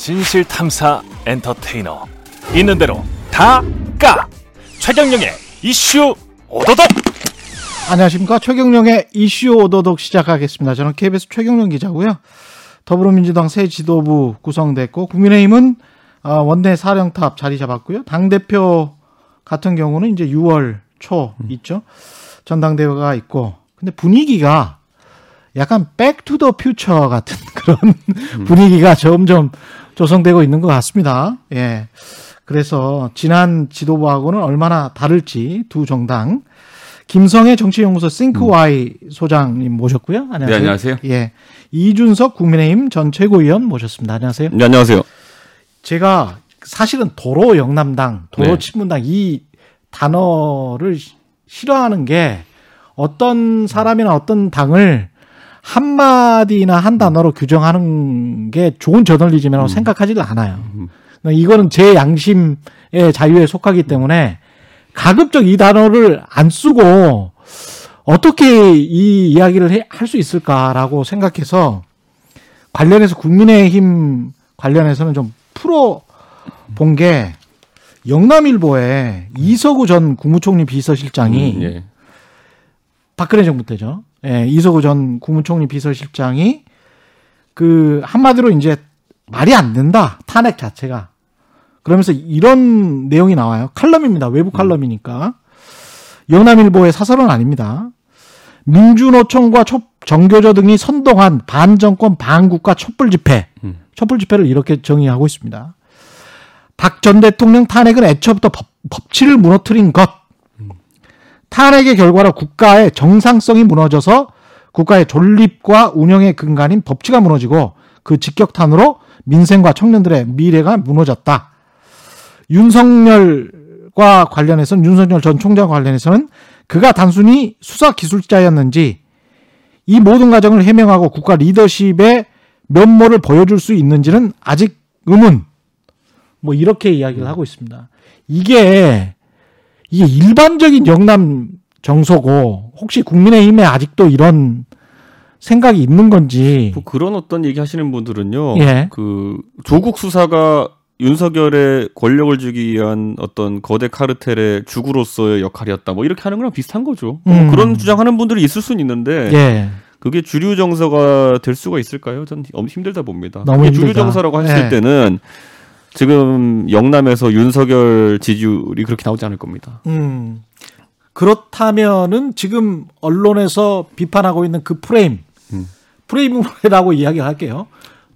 진실 탐사 엔터테이너 있는 대로 다 까 최경영의 이슈 오도독 안녕하십니까 최경령의 이슈 오도독 시작하겠습니다. 저는 KBS 최경령 기자고요. 더불어민주당 새 지도부 구성됐고 국민의힘은 어, 원내 사령탑 자리 잡았고요. 당 대표 같은 경우는 이제 6월 초 있죠. 전당대회가 있고 근데 분위기가 약간 Back to the Future 같은 그런 분위기가 점점 조성되고 있는 것 같습니다. 예. 그래서 지난 지도부하고는 얼마나 다를지 두 정당 김성회 정치연구소 싱크와이 소장님 모셨고요. 안녕하세요. 네, 안녕하세요. 예. 이준석 국민의힘 전 최고위원 모셨습니다. 안녕하세요. 네, 안녕하세요. 제가 사실은 도로 영남당, 도로 네. 친문당 이 단어를 시- 싫어하는 게 어떤 사람이나 어떤 당을 한 마디나 한 단어로 규정하는 게 좋은 저널리즘이라고 생각하지를 않아요. 그러니까 이거는 제 양심의 자유에 속하기 때문에 가급적 이 단어를 안 쓰고 어떻게 이 이야기를 할 수 있을까라고 생각해서 관련해서 국민의힘 관련해서는 좀 풀어 본 게 영남일보에 이서구 전 국무총리 비서실장이 음, 예. 박근혜 정부 때죠. 예, 이서구 전 국무총리 비서실장이 그 한마디로 이제 말이 안 된다. 탄핵 자체가. 그러면서 이런 내용이 나와요. 칼럼입니다. 외부 칼럼이니까. 영남일보의 사설은 아닙니다. 민주노총과 촛- 정교조 등이 선동한 반정권 반국가 촛불 집회. 음. 촛불 집회를 이렇게 정의하고 있습니다. 박 전 대통령 탄핵은 애초부터 법, 법치를 무너뜨린 것. 탄핵의 결과로 국가의 정상성이 무너져서 국가의 존립과 운영의 근간인 법치가 무너지고 그 직격탄으로 민생과 청년들의 미래가 무너졌다. 윤석열과 관련해서는 윤석열 전 총장과 관련해서는 그가 단순히 수사 기술자였는지 이 모든 과정을 해명하고 국가 리더십의 면모를 보여줄 수 있는지는 아직 의문. 뭐 이렇게 이야기를 하고 있습니다. 이게 이게 일반적인 영남 정서고 혹시 국민의힘에 아직도 이런 생각이 있는 건지 뭐 그런 어떤 얘기 하시는 분들은요. 예. 그 조국 수사가 윤석열의 권력을 주기 위한 어떤 거대 카르텔의 주구로서의 역할이었다. 뭐 이렇게 하는 거랑 비슷한 거죠. 뭐 음. 그런 주장하는 분들이 있을 수는 있는데 예. 그게 주류 정서가 될 수가 있을까요? 전 너무 힘들다 봅니다. 너무 주류. 정서라고 했을 예. 때는 지금 영남에서 윤석열 지지율이 그렇게 나오지 않을 겁니다. 음. 그렇다면은 지금 언론에서 비판하고 있는 그 프레임, 음. 프레임이라고 이야기를 할게요.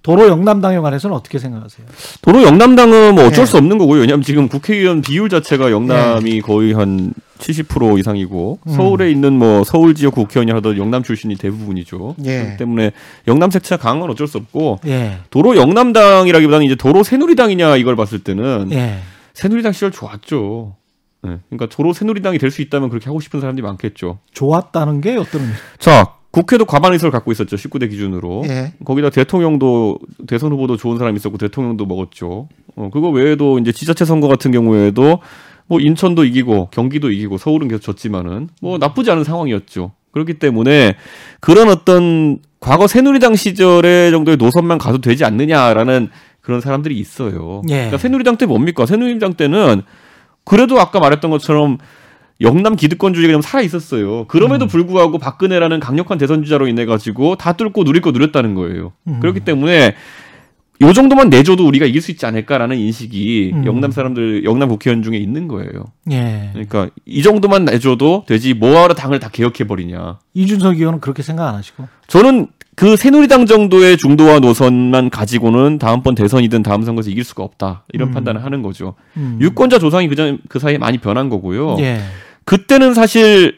도로 영남당에 관해서는 어떻게 생각하세요? 도로 영남당은 뭐 어쩔 예. 수 없는 거고요. 왜냐하면 지금 국회의원 비율 자체가 영남이 거의 한 70% 이상이고 음. 서울에 있는 뭐 서울 지역 국회의원이 하던 영남 출신이 대부분이죠. 예. 그렇기 때문에 영남 색채가 강한 건 어쩔 수 없고 예. 도로 영남당이라기보다는 이제 도로 새누리당이냐 이걸 봤을 때는 예. 새누리당 시절 좋았죠. 네. 그러니까 도로 새누리당이 될 수 있다면 그렇게 하고 싶은 사람들이 많겠죠. 좋았다는 게 어떤 의미? 자, 국회도 과반 의석을 갖고 있었죠. 19대 기준으로. 예. 거기다 대통령도 대선 후보도 좋은 사람이 있었고 대통령도 먹었죠. 어, 그거 외에도 이제 지자체 선거 같은 경우에도 뭐 인천도 이기고 경기도 이기고 서울은 계속 졌지만은 뭐 나쁘지 않은 상황이었죠. 그렇기 때문에 그런 어떤 과거 새누리당 시절의 정도의 노선만 가도 되지 않느냐라는 그런 사람들이 있어요. 예. 그러니까 새누리당 때 뭡니까? 새누리당 때는 그래도 아까 말했던 것처럼 영남 기득권주의가 좀 살아 있었어요. 그럼에도 불구하고 박근혜라는 강력한 대선 주자로 인해 가지고 다 뚫고 누릴 거 누렸다는 거예요. 음. 그렇기 때문에 요 정도만 내줘도 우리가 이길 수 있지 않을까라는 인식이 음. 영남 사람들, 영남 국회의원 중에 있는 거예요. 예. 그러니까 이 정도만 내줘도 되지 뭐하러 당을 다 개혁해 버리냐. 이준석 의원은 그렇게 생각 안 하시고. 저는 그 새누리당 정도의 중도화 노선만 가지고는 다음번 대선이든 다음 선거에서 이길 수가 없다 이런 음. 판단을 하는 거죠. 음. 유권자 조상이 그전 그 사이에 많이 변한 거고요. 예. 그때는 사실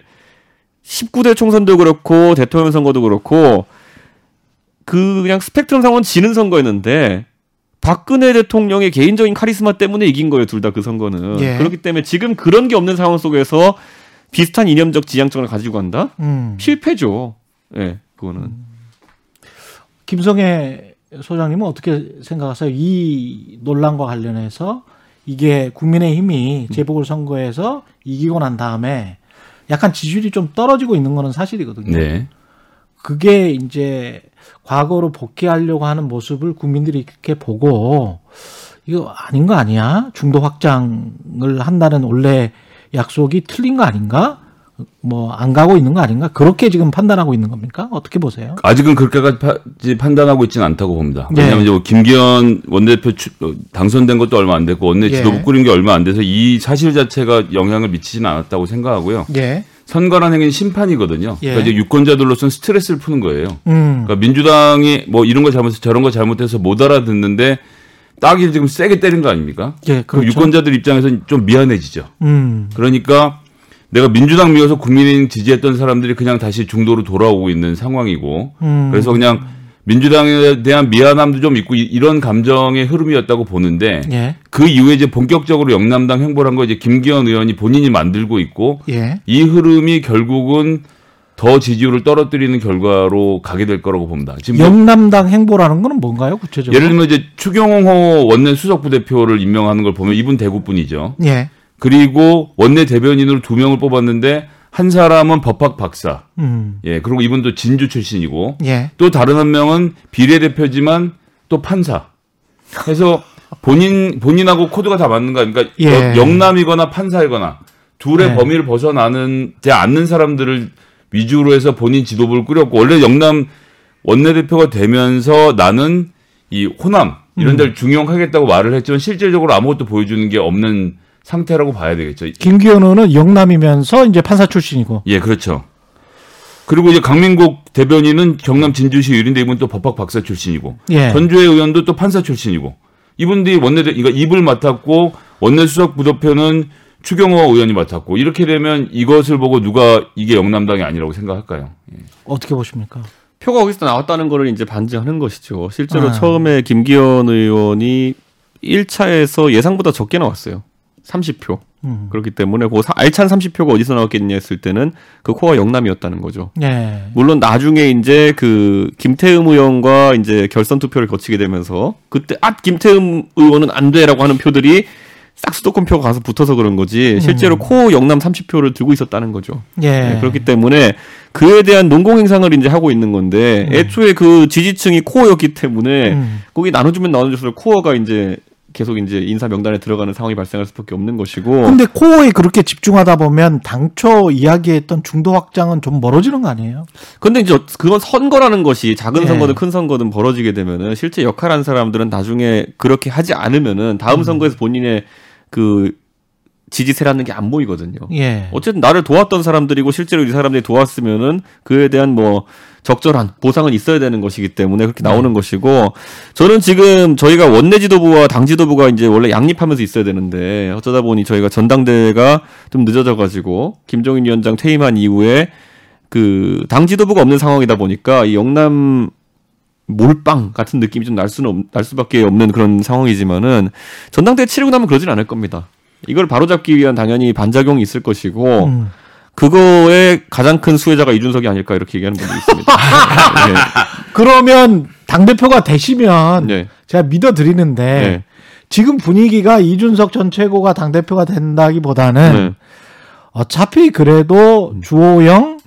19대 총선도 그렇고 대통령 선거도 그렇고 그 그냥 스펙트럼 상은 지는 선거였는데 박근혜 대통령의 개인적인 카리스마 때문에 이긴 거예요, 둘 다 그 선거는. 예. 그렇기 때문에 지금 그런 게 없는 상황 속에서 비슷한 이념적 지향점을 가지고 간다? 음. 실패죠. 예, 그거는. 김성애 소장님은 어떻게 생각하세요? 이 논란과 관련해서 이게 국민의힘이 재보궐 선거에서 이기고 난 다음에 약간 지지율이 좀 떨어지고 있는 거는 사실이거든요. 네. 그게 이제 과거로 복귀하려고 하는 모습을 국민들이 이렇게 보고 이거 아닌 거 아니야? 중도 확장을 한다는 원래 약속이 틀린 거 아닌가? 뭐 안 가고 있는 거 아닌가? 그렇게 지금 판단하고 있는 겁니까? 어떻게 보세요? 아직은 그렇게까지 판단하고 있지는 않다고 봅니다. 네. 왜냐하면 이제 뭐 김기현 원내대표 추- 어, 당선된 것도 얼마 안 됐고 원내 예. 지도부 꾸린 게 얼마 안 돼서 이 사실 자체가 영향을 미치지는 않았다고 생각하고요. 예. 선거란 행위는 심판이거든요. 예. 그러니까 이제 유권자들로서는 스트레스를 푸는 거예요. 음. 그러니까 민주당이 뭐 이런 거 잘못해서 저런 거 잘못해서 못 알아듣는데 딱이 지금 세게 때린 거 아닙니까? 예, 그렇죠. 유권자들 입장에서는 좀 미안해지죠. 음. 그러니까 내가 민주당 미워서 국민의힘 지지했던 사람들이 그냥 다시 중도로 돌아오고 있는 상황이고 음. 그래서 그냥 민주당에 대한 미안함도 좀 있고 이- 이런 감정의 흐름이었다고 보는데 예. 그 이후에 이제 본격적으로 영남당 행보를 한거 이제 김기현 의원이 본인이 만들고 있고 예. 이 흐름이 결국은 더 지지율을 떨어뜨리는 결과로 가게 될 거라고 봅니다. 지금 뭐 영남당 행보라는 거는 뭔가요, 구체적으로? 예를 들면 이제 추경호 원내 수석 부대표를 임명하는 걸 보면 이분 대구 분이죠. 예. 그리고 원내 대변인으로 두 명을 뽑았는데 한 사람은 법학 박사. 음. 예, 그리고 이분도 진주 출신이고 예. 또 다른 한 명은 비례대표지만 또 판사. 해서 본인 본인하고 코드가 다 맞는 거야. 그러니까 예. 여- 영남이거나 판사이거나 둘의 네. 범위를 벗어나는 지 않는 사람들을 위주로 해서 본인 지도부를 꾸렸고 원래 영남 원내대표가 되면서 나는 이 호남 이런 데를 중용하겠다고 말을 했지만 실질적으로 아무것도 보여주는 게 없는 상태라고 봐야 되겠죠. 김기현 의원은 영남이면서 이제 판사 출신이고. 예, 그렇죠. 그리고 이제 강민국 대변인은 경남 진주시 의원인데 이분 또 법학 박사 출신이고 예. 전주의 의원도 또 판사 출신이고 이분들이 원내대 이거 입을 맡았고 원내 수석 부대표는 추경호 의원이 맡았고 이렇게 되면 이것을 보고 누가 이게 영남당이 아니라고 생각할까요? 예. 어떻게 보십니까? 표가 거기서 나왔다는 거를 이제 반증하는 것이죠. 실제로 아. 처음에 김기현 의원이 1차에서 예상보다 적게 나왔어요. 30표. 음. 그렇기 때문에 그 사- 알찬 30표가 어디서 나왔겠냐 했을 때는 그 코어 영남이었다는 거죠. 예. 물론 나중에 이제 그 김태흠 의원과 이제 결선 투표를 거치게 되면서 그때 아 김태흠 의원은 안 돼라고 하는 표들이 싹 수도권 표가 가서 붙어서 그런 거지 실제로 코어 영남 30표를 들고 있었다는 거죠. 예. 네, 그렇기 때문에 그에 대한 농공 행상을 이제 하고 있는 건데 애초에 그 지지층이 코어였기 때문에 음. 거기 나눠주면 나눠줄수록 코어가 이제 계속 이제 인사 명단에 들어가는 상황이 발생할 수밖에 없는 것이고 근데 코어에 그렇게 집중하다 보면 당초 이야기했던 중도 확장은 좀 멀어지는 거 아니에요? 근데 이제 그건 선거라는 것이 작은 예. 선거든 큰 선거든 벌어지게 되면은 실제 역할한 사람들은 나중에 그렇게 하지 않으면은 다음 선거에서 본인의 그 지지세라는 게 안 보이거든요. 예. 어쨌든 나를 도왔던 사람들이고 실제로 이 사람들이 도왔으면은 그에 대한 뭐 적절한 보상은 있어야 되는 것이기 때문에 그렇게 나오는 것이고 저는 지금 저희가 원내 지도부와 당 지도부가 이제 원래 양립하면서 있어야 되는데 어쩌다 보니 저희가 전당대회가 좀 늦어져 가지고 김종인 위원장 퇴임한 이후에 그 당 지도부가 없는 상황이다 보니까 이 영남 몰빵 같은 느낌이 좀 날 수는 없, 날 수밖에 없는 그런 상황이지만은 전당대회 치르고 나면 그러진 않을 겁니다. 이걸 바로잡기 위한 당연히 반작용이 있을 것이고 음. 그거의 가장 큰 수혜자가 이준석이 아닐까 이렇게 얘기하는 분도 있습니다. 그러면 당 대표가 되시면 네. 네. 제가 믿어 드리는데 네. 지금 분위기가 이준석 전 최고가 당 대표가 된다기보다는 네. 어차피 그래도 주호영,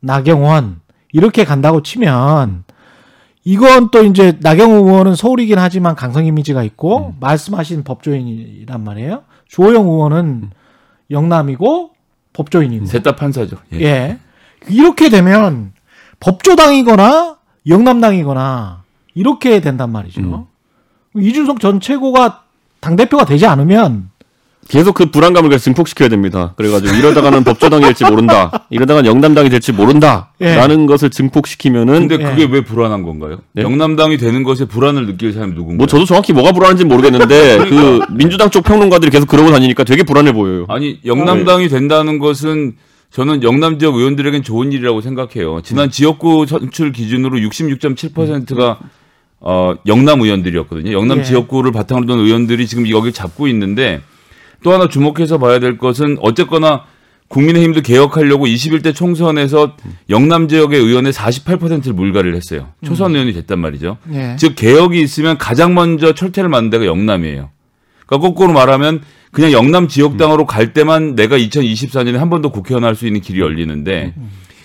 나경원 이렇게 간다고 치면 이건 또 이제 나경원 의원은 서울이긴 하지만 강성 이미지가 있고 말씀하신 법조인이란 말이에요. 주호영 의원은 영남이고 법조인이고. 셋 다 판사죠. 예. 예. 이렇게 되면 법조당이거나 영남당이거나 이렇게 된단 말이죠. 이준석 전 최고가 당 대표가 되지 않으면 계속 그 불안감을 계속 증폭시켜야 됩니다. 그래가지고 이러다가는 법조당이 될지 모른다. 이러다가는 영남당이 될지 모른다. 예. 라는 것을 증폭시키면은 근데 예. 그게 왜 불안한 건가요? 네? 영남당이 되는 것에 불안을 느낄 사람이 누군가요? 뭐 저도 정확히 뭐가 불안한지 모르겠는데 그 민주당 쪽 평론가들이 계속 그러고 다니니까 되게 불안해 보여요. 아니 영남당이 된다는 것은 저는 영남 지역 의원들에겐 좋은 일이라고 생각해요. 지난 지역구 선출 기준으로 66.7%가 어, 영남 의원들이었거든요. 영남 예. 지역구를 바탕으로 둔 의원들이 지금 여기를 잡고 있는데 또 하나 주목해서 봐야 될 것은 어쨌거나 국민의힘도 개혁하려고 21대 총선에서 영남 지역의 의원의 48%를 물갈이를 했어요. 초선 의원이 됐단 말이죠. 예. 즉 개혁이 있으면 가장 먼저 철퇴를 만든 데가 영남이에요. 그러니까 거꾸로 말하면 그냥 영남 지역당으로 갈 때만 내가 2024년에 한 번 더 국회의원 할 수 있는 길이 열리는데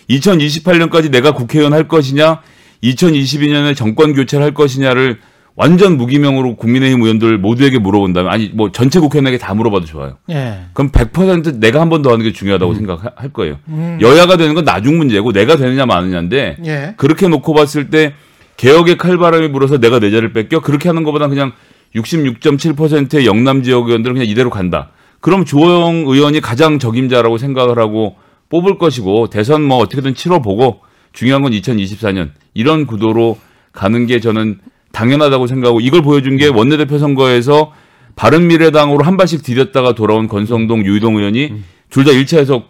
2028년까지 내가 국회의원 할 것이냐, 2022년에 정권 교체를 할 것이냐를 완전 무기명으로 국민의힘 의원들 모두에게 물어본다면 아니 뭐 전체 국회의원에게 다 물어봐도 좋아요. 예. 그럼 100% 내가 한 번 더 하는 게 중요하다고 생각할 거예요. 음. 여야가 되는 건 나중 문제고 내가 되느냐 마느냐인데 예. 그렇게 놓고 봤을 때 개혁의 칼바람이 불어서 내가 내 자리를 뺏겨 그렇게 하는 것보다 그냥 66.7%의 영남 지역 의원들은 그냥 이대로 간다. 그럼 주호영 의원이 가장 적임자라고 생각을 하고 뽑을 것이고 대선 뭐 어떻게든 치러보고 중요한 건 2024년 이런 구도로 가는 게 저는 당연하다고 생각하고 이걸 보여준 게 원내대표 선거에서 바른미래당으로 한 발씩 디뎠다가 돌아온 권성동, 유이동 의원이 둘 다 1차에서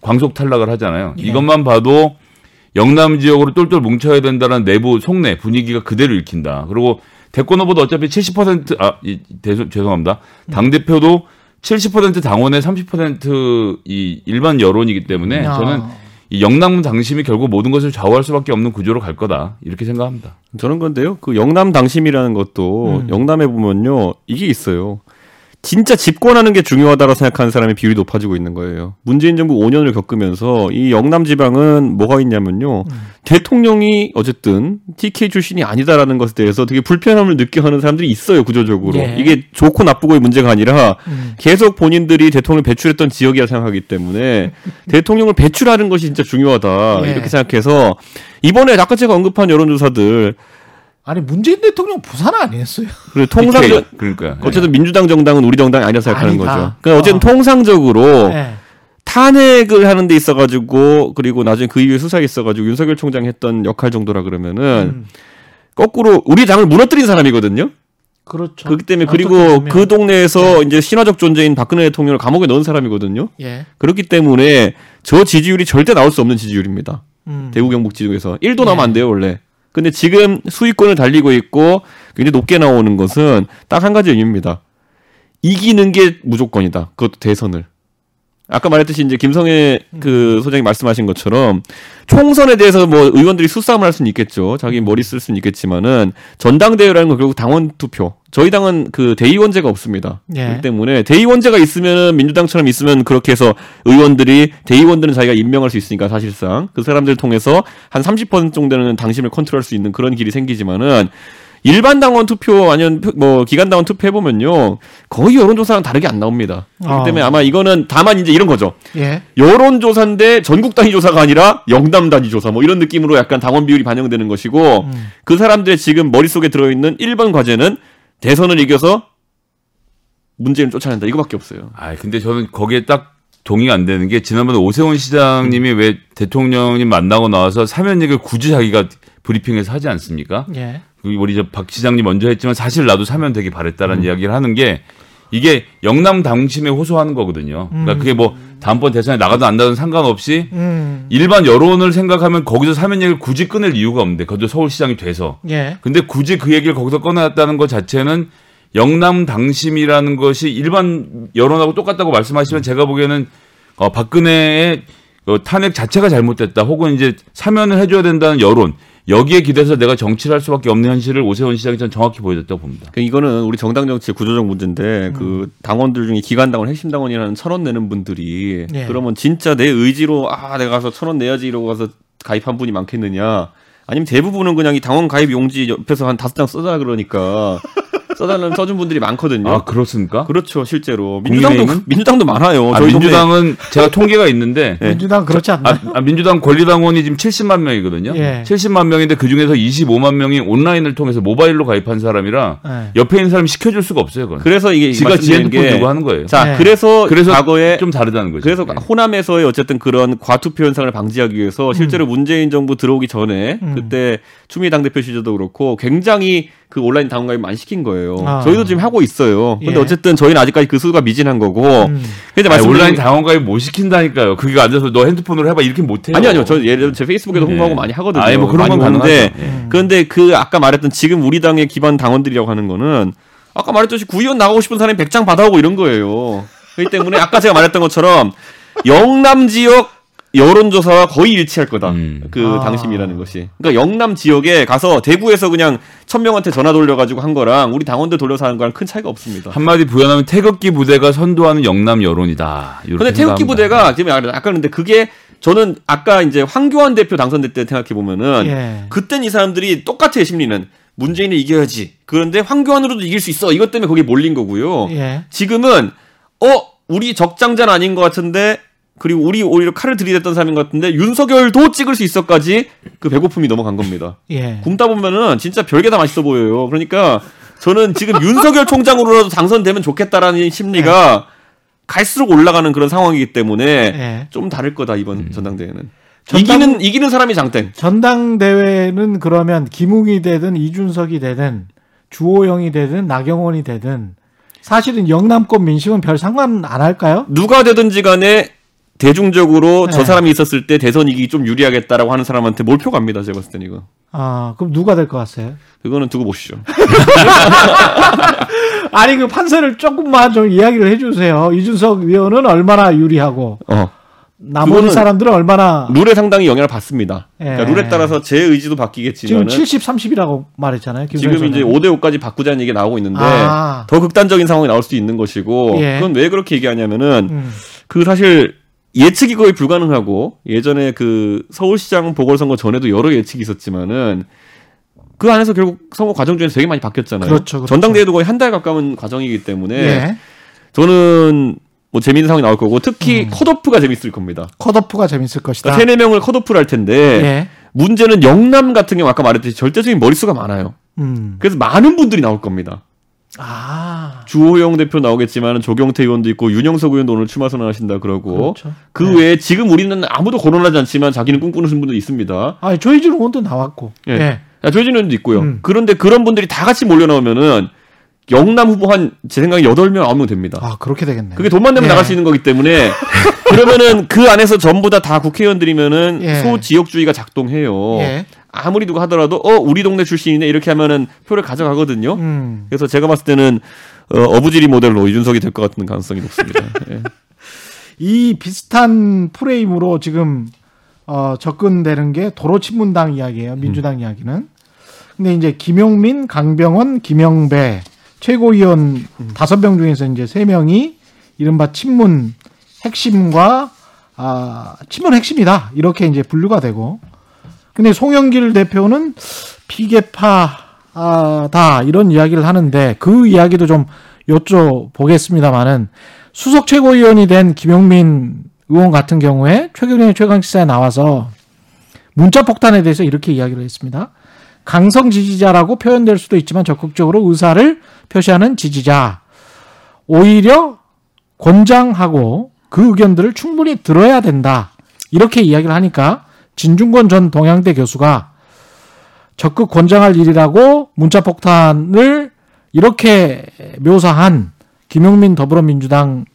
광속 탈락을 하잖아요. 예. 이것만 봐도 영남 지역으로 똘똘 뭉쳐야 된다는 내부 속내 분위기가 그대로 읽힌다. 그리고 대권 후보도 어차피 70% 아, 이, 대, 죄송합니다. 당 대표도 70% 당원의 30%이 일반 여론이기 때문에 아. 저는 이 영남 당심이 결국 모든 것을 좌우할 수밖에 없는 구조로 갈 거다 이렇게 생각합니다. 저는 건데요. 그 영남 당심이라는 것도 음. 영남에 보면요. 이게 있어요. 진짜 집권하는 게 중요하다고 생각하는 사람의 비율이 높아지고 있는 거예요. 문재인 정부 5년을 겪으면서 이 영남 지방은 뭐가 있냐면요. 음. 대통령이 어쨌든 TK 출신이 아니다라는 것에 대해서 되게 불편함을 느껴 하는 사람들이 있어요. 구조적으로. 예. 이게 좋고 나쁘고의 문제가 아니라 음. 계속 본인들이 대통령을 배출했던 지역이라 생각하기 때문에 대통령을 배출하는 것이 진짜 중요하다. 예. 이렇게 생각해서 이번에 아까 제가 언급한 여론조사들 아니 문재인 대통령 부산 아니었어요? 그리고 통상적 그러니까 어쨌든 민주당 정당은 우리 정당이 아니라 생각하는 아니다. 거죠. 그러니까 어쨌든 어. 통상적으로 예. 탄핵을 하는 데 있어 가지고 그리고 나중에 그 이후에 수사에 있어 가지고 윤석열 총장이 했던 역할 정도라 그러면은 음. 거꾸로 우리 당을 무너뜨린 사람이거든요. 그렇죠. 그렇기 때문에 그리고 보면. 그 동네에서 이제 신화적 존재인 박근혜 대통령을 감옥에 넣은 사람이거든요. 예. 그렇기 때문에 저 지지율이 절대 나올 수 없는 지지율입니다. 음. 대구 경북 지역에서 1도 네. 나오면 안 돼요 원래. 근데 지금 수익권을 달리고 있고 굉장히 높게 나오는 것은 딱 한 가지 의미입니다. 이기는 게 무조건이다. 그것도 대선을. 아까 말했듯이 이제 김성애 그 소장이 말씀하신 것처럼 총선에 대해서 뭐 의원들이 수싸움을 할 수는 있겠죠. 자기 머리 쓸 수는 있겠지만은 전당대회라는 건 결국 당원 투표. 저희 당은 그 대의원제가 없습니다. 예. 그렇기 때문에 대의원제가 있으면은 민주당처럼 있으면 그렇게 해서 의원들이 대의원들은 자기가 임명할 수 있으니까 사실상 그 사람들 을 통해서 한 30% 정도는 당심을 컨트롤할 수 있는 그런 길이 생기지만은 일반 당원 투표 아니면 표- 뭐 기관 당원 투표 해 보면요 거의 여론조사랑 다르게 안 나옵니다. 그렇기 어. 때문에 아마 이거는 다만 이제 이런 거죠. 예. 여론조사인데 전국 단위 조사가 아니라 영남 단위 조사 뭐 이런 느낌으로 약간 당원 비율이 반영되는 것이고 음. 그 사람들의 지금 머릿속에 들어있는 1번 과제는 대선을 이겨서 문재인을 쫓아낸다 이거밖에 없어요. 아 근데 저는 거기에 딱 동의가 안 되는 게 지난번에 오세훈 시장님이 왜 대통령님 만나고 나와서 사면 얘기를 굳이 자기가 브리핑에서 하지 않습니까? 예. 그 우리 저 박 시장님 먼저 했지만 사실 나도 사면 되기 바랬다라는 음. 이야기를 하는 게 이게 영남 당심에 호소하는 거거든요. 그러니까 음. 그게 뭐 다음번 대선에 나가든 안 나가든 상관없이 음. 일반 여론을 생각하면 거기서 사면 얘기를 굳이 꺼낼 이유가 없는데 거기서 서울시장이 돼서 예. 근데 굳이 그 얘기를 거기서 꺼내놨다는 것 자체는 영남 당심이라는 것이 일반 여론하고 똑같다고 말씀하시면 제가 보기에는 어, 박근혜의 어, 탄핵 자체가 잘못됐다 혹은 이제 사면을 해줘야 된다는 여론 여기에 기대서 내가 정치를 할 수밖에 없는 현실을 오세훈 시장이 전 정확히 보여줬다고 봅니다. 그러니까 이거는 우리 정당 정치의 구조적 문제인데 그 당원들 중에 기관 당원 핵심 당원이라는 천 원 내는 분들이 예. 그러면 진짜 내 의지로 아 내가 가서 천 원 내야지 이러고 가서 가입한 분이 많겠느냐 아니면 대부분은 그냥 이 당원 가입 용지 옆에서 한 다섯 장 써달라 그러니까 써달라는 써준 분들이 많거든요. 아 그렇습니까? 그렇죠 실제로 민주당도 국민의힘은? 민주당도 많아요. 아, 저희 민주당은 제가 통계가 있는데 네. 민주당 그렇지 않나? 아, 아, 민주당 권리당원이 지금 70만 명이거든요. 예. 70만 명인데 그 중에서 25만 명이 온라인을 통해서 모바일로 가입한 사람이라 예. 옆에 있는 사람이 시켜줄 수가 없어요. 그건. 그래서 이게 지가 지 말씀드리는 핸드폰 게- 들고 하는 거예요. 자 네. 그래서 그래서 과거에 좀 다르다는 거죠. 그래서 예. 호남에서의 어쨌든 그런 과투표 현상을 방지하기 위해서 실제로 문재인 정부 들어오기 전에 음. 그때 추미애 당대표 시절도 그렇고 굉장히 그 온라인 당원 가입 많이 시킨 거예요. 아. 저희도 지금 하고 있어요. 근데 예. 어쨌든 저희는 아직까지 그 수가 미진한 거고. 음. 근데 말씀 온라인 당원 가입 못 시킨다니까요. 그게 앉아서 너 핸드폰으로 해봐 이렇게 못 해요. 아니 아니요. 저 예를 들어 제 페이스북에도 홍보하고 예. 많이 하거든요. 아니, 뭐 그런 건 가능하죠. 예. 그런데 그 아까 말했던 지금 우리 당의 기반 당원들이라고 하는 거는 아까 말했듯이 구의원 나가고 싶은 사람이 100장 받아오고 이런 거예요. 그렇기 때문에 아까 제가 말했던 것처럼 영남 지역 여론조사와 거의 일치할 거다. 음. 그 아. 당심이라는 것이. 그러니까 영남 지역에 가서 대구에서 그냥 천 명한테 전화 돌려가지고 한 거랑 우리 당원들 돌려서 하는 거랑 큰 차이가 없습니다. 한마디 부연하면 태극기 부대가 선도하는 영남 여론이다. 이렇게 근데 태극기. 부대가 지금 아까 근데 그게 저는 아까 이제 황교안 대표 당선될 때 생각해 보면은 예. 그땐 이 사람들이 똑같아요 심리는 문재인을 이겨야지. 그런데 황교안으로도 이길 수 있어. 이것 때문에 거기에 몰린 거고요. 예. 지금은 어 우리 적장자는 아닌 것 같은데 그리고 우리 오히려 칼을 들이댔던 사람인 것 같은데 윤석열도 찍을 수 있어까지 그 배고픔이 넘어간 겁니다. 예. 굶다 보면은 진짜 별게 다 맛있어 보여요. 그러니까 저는 지금 윤석열 총장으로라도 당선되면 좋겠다라는 심리가 갈수록 올라가는 그런 상황이기 때문에 예. 좀 다를 거다 이번 전당대회는. 전당- 이기는 이기는 사람이 장땡. 전당대회는 그러면 김웅이 되든 이준석이 되든 주호영이 되든 나경원이 되든 사실은 영남권 민심은 별 상관 안 할까요? 누가 되든지 간에 대중적으로 네. 저 사람이 있었을 때 대선 이기기 좀 유리하겠다라고 하는 사람한테 몰표 갑니다. 제가 봤을 땐 이거. 아, 그럼 누가 될 것 같아요? 그거는 두고 보시죠. 아니 그 판세를 조금만 좀 이야기를 해주세요. 이준석 위원은 얼마나 유리하고 어. 나머지 사람들은 얼마나 룰에 상당히 영향을 받습니다. 그러니까 예. 룰에 따라서 제 의지도 지금 바뀌겠지만 70, 30이라고 말했잖아요. 지금 이제 선생님. 5대 5까지 바꾸자는 얘기 나오고 있는데 아. 더 극단적인 상황이 나올 수도 있는 것이고 예. 그건 왜 그렇게 얘기하냐면은 음. 그 사실 예측이 거의 불가능하고 예전에 그 서울시장 보궐선거 전에도 여러 예측이 있었지만은 그 안에서 결국 선거 과정 중에서 되게 많이 바뀌었잖아요. 그렇죠, 그렇죠. 전당대회도 거의 한 달 가까운 과정이기 때문에 예. 저는 뭐 재밌는 상황이 나올 거고 특히 음. 컷오프가 재밌을 겁니다. 컷오프가 재밌을 것이다. 그러니까 세네 명을 컷오프를 할 텐데 예. 문제는 영남 같은 경우 아까 말했듯이 절대적인 머릿수가 많아요. 음. 그래서 많은 분들이 나올 겁니다. 아. 주호영 대표 나오겠지만 조경태 의원도 있고 윤영석 의원도 오늘 출마 선언하신다 그러고 그렇죠. 그 네. 외에 지금 우리는 아무도 거론하지 않지만 자기는 꿈꾸는 분도 있습니다. 아, 조이준 의원도 나왔고. 예. 예. 야, 조진 의원도 있고요. 음. 그런데 그런 분들이 다 같이 몰려 나오면은 영남 후보 한 제 생각에 8명, 9명 됩니다. 아, 그렇게 되겠네. 그게 돈만 내면 예. 나갈 수 있는 거기 때문에 그러면은 그 안에서 전부 다 다 국회의원들이면은 예. 소지역주의가 작동해요. 예. 아무리 누가 하더라도 어 우리 동네 출신이네 이렇게 하면은 표를 가져가거든요. 음. 그래서 제가 봤을 때는 어, 어부지리 모델로 이준석이 될 것 같은 가능성이 높습니다. 예. 이 비슷한 프레임으로 지금 어, 접근되는 게 도로친문당 이야기예요. 민주당 음. 이야기는. 근데 이제 김용민, 강병원, 김영배 최고위원 음. 다섯 명 중에서 이제 세 명이 이른바 친문 핵심과 아, 친문 핵심이다. 이렇게 이제 분류가 되고. 근데 송영길 대표는 비계파다 이런 이야기를 하는데 그 이야기도 좀 여쭤보겠습니다만은 수석 최고위원이 된 김용민 의원 같은 경우에 최경련의 최강시사에 나와서 문자 폭탄에 대해서 이렇게 이야기를 했습니다. 강성 지지자라고 표현될 수도 있지만 적극적으로 의사를 표시하는 지지자. 오히려 권장하고 그 의견들을 충분히 들어야 된다. 이렇게 이야기를 하니까 진중권 전 동양대 교수가 적극 권장할 일이라고 문자 폭탄을 이렇게 묘사한 김용민 더불어민주당은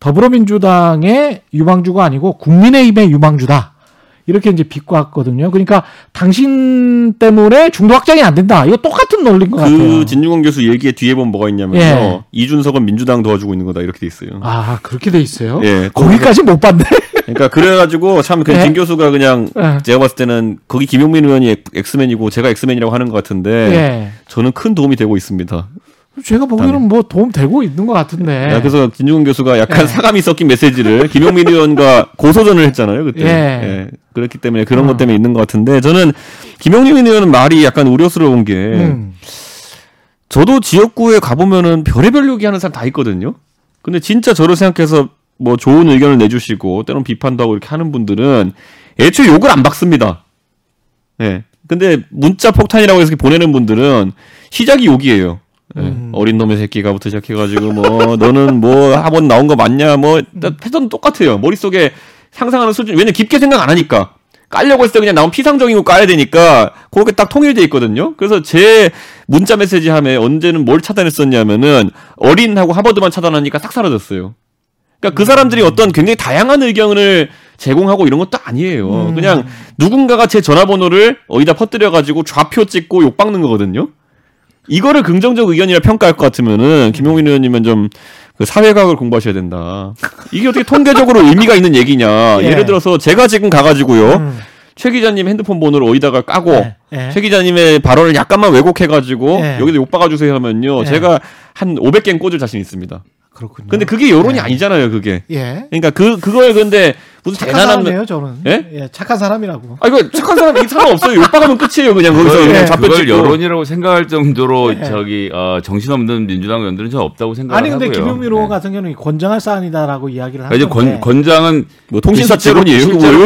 더불어민주당의 유망주가 아니고 국민의힘의 유망주다. 이렇게 이제 비꼬았거든요. 그러니까 당신 때문에 중도 확장이 안 된다. 이거 똑같은 논리인 것 같아요. 그 진중권 교수 얘기에 뒤에 보면 뭐가 있냐면요. 예. 이준석은 민주당 도와주고 있는 거다 이렇게 돼 있어요. 아 그렇게 돼 있어요. 예. 거기까지 못 봤네. 그러니까 그래가지고 참그 예. 진 교수가 그냥 예. 제가 봤을 때는 거기 김용민 의원이 X- X-man이고 제가 X-man이라고 하는 것 같은데 예. 저는 큰 도움이 되고 있습니다. 제가 보기에는 뭐 도움 되고 있는 것 같은데. 야, 그래서 진중권 교수가 약간 예. 사감이 섞인 메시지를 김용민 의원과 고소전을 했잖아요 그때. 예. 예. 그렇기 때문에 그런 어. 것 때문에 있는 것 같은데 저는 김용민 의원은 말이 약간 우려스러운 게 음. 저도 지역구에 가보면은 별의별 얘기하는 사람 다 있거든요. 근데 진짜 저를 생각해서 뭐 좋은 의견을 내주시고 때론 비판도 하고 이렇게 하는 분들은 애초에 욕을 안 박습니다. 예. 근데 문자 폭탄이라고 해서 이렇게 보내는 분들은 시작이 욕이에요. 예. 음. 어린 놈의 새끼가부터 시작해가지고 뭐 너는 뭐 학원 나온 거 맞냐 뭐 패턴 똑같아요. 머릿속에 상상하는 수준 왜냐면 깊게 생각 안 하니까 깔려고 했을 때 그냥 나온 피상적인 거 까야 되니까 그렇게 딱 통일돼 있거든요. 그래서 제 문자 메시지 함에 언제는 뭘 차단했었냐면은 어린하고 하버드만 차단하니까 싹 사라졌어요. 그러니까 그 사람들이 어떤 굉장히 다양한 의견을 제공하고 이런 것도 아니에요. 음. 그냥 누군가가 제 전화번호를 어디다 퍼뜨려 가지고 좌표 찍고 욕 박는 거거든요. 이거를 긍정적 의견이라 평가할 것 같으면은 김용민 의원님은 좀 그 사회과학을 공부하셔야 된다. 이게 어떻게 통계적으로 의미가 있는 얘기냐. 예. 예를 들어서 제가 지금 가가지고요. 음. 최 기자님 핸드폰 번호를 어디다가 까고 예, 예. 최 기자님의 발언을 약간만 왜곡해가지고 예. 여기다 욕 박아주세요 하면요. 예. 제가 한 500개는 꽂을 자신 있습니다. 그렇군요. 근데 그게 여론이 예. 아니잖아요, 그게. 예. 그러니까 그 그거에 근데 무슨 착한 대단한 사람이에요, 저는. 예? 예, 착한 사람이라고. 아 이거 착한 사람 이 사람 없어요. 욕박하면 끝이에요. 그냥 거기서 그걸, 그냥 예. 잡혀 그걸 찍고. 여론이라고 생각할 정도로 예. 저기 어, 정신없는 민주당 의원들은 전 없다고 생각하고요. 아니 근데 김용민 의원 네. 같은 경우는 권장할 사안이다라고 이야기를 그러니까 이제 하는데 권, 권장은 뭐 통신사 실제로-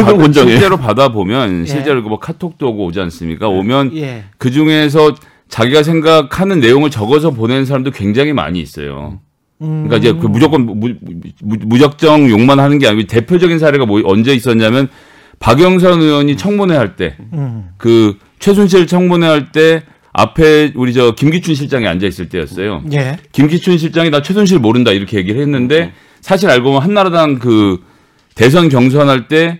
받- 권장해? 실제로 받아보면 예. 실제로 뭐 카톡도 오고 오지 않습니까? 오면 예. 그 중에서 자기가 생각하는 내용을 적어서 보내는 사람도 굉장히 많이 있어요. 음. 그러니까 이제 그 무조건 무, 무, 무 적정 욕만 하는 게 아니고 대표적인 사례가 뭐 언제 있었냐면 박영선 의원이 청문회 할때 음. 그 최순실 청문회 할 때 앞에 우리 저 김기춘 실장이 앉아 있을 때였어요. 예. 김기춘 실장이 나 최순실 모른다 이렇게 얘기를 했는데 사실 알고 보면 한나라당 그 대선 경선할 때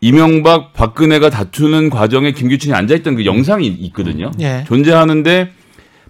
이명박 박근혜가 다투는 과정에 김기춘이 앉아 있던 그 영상이 있거든요. 예. 존재하는데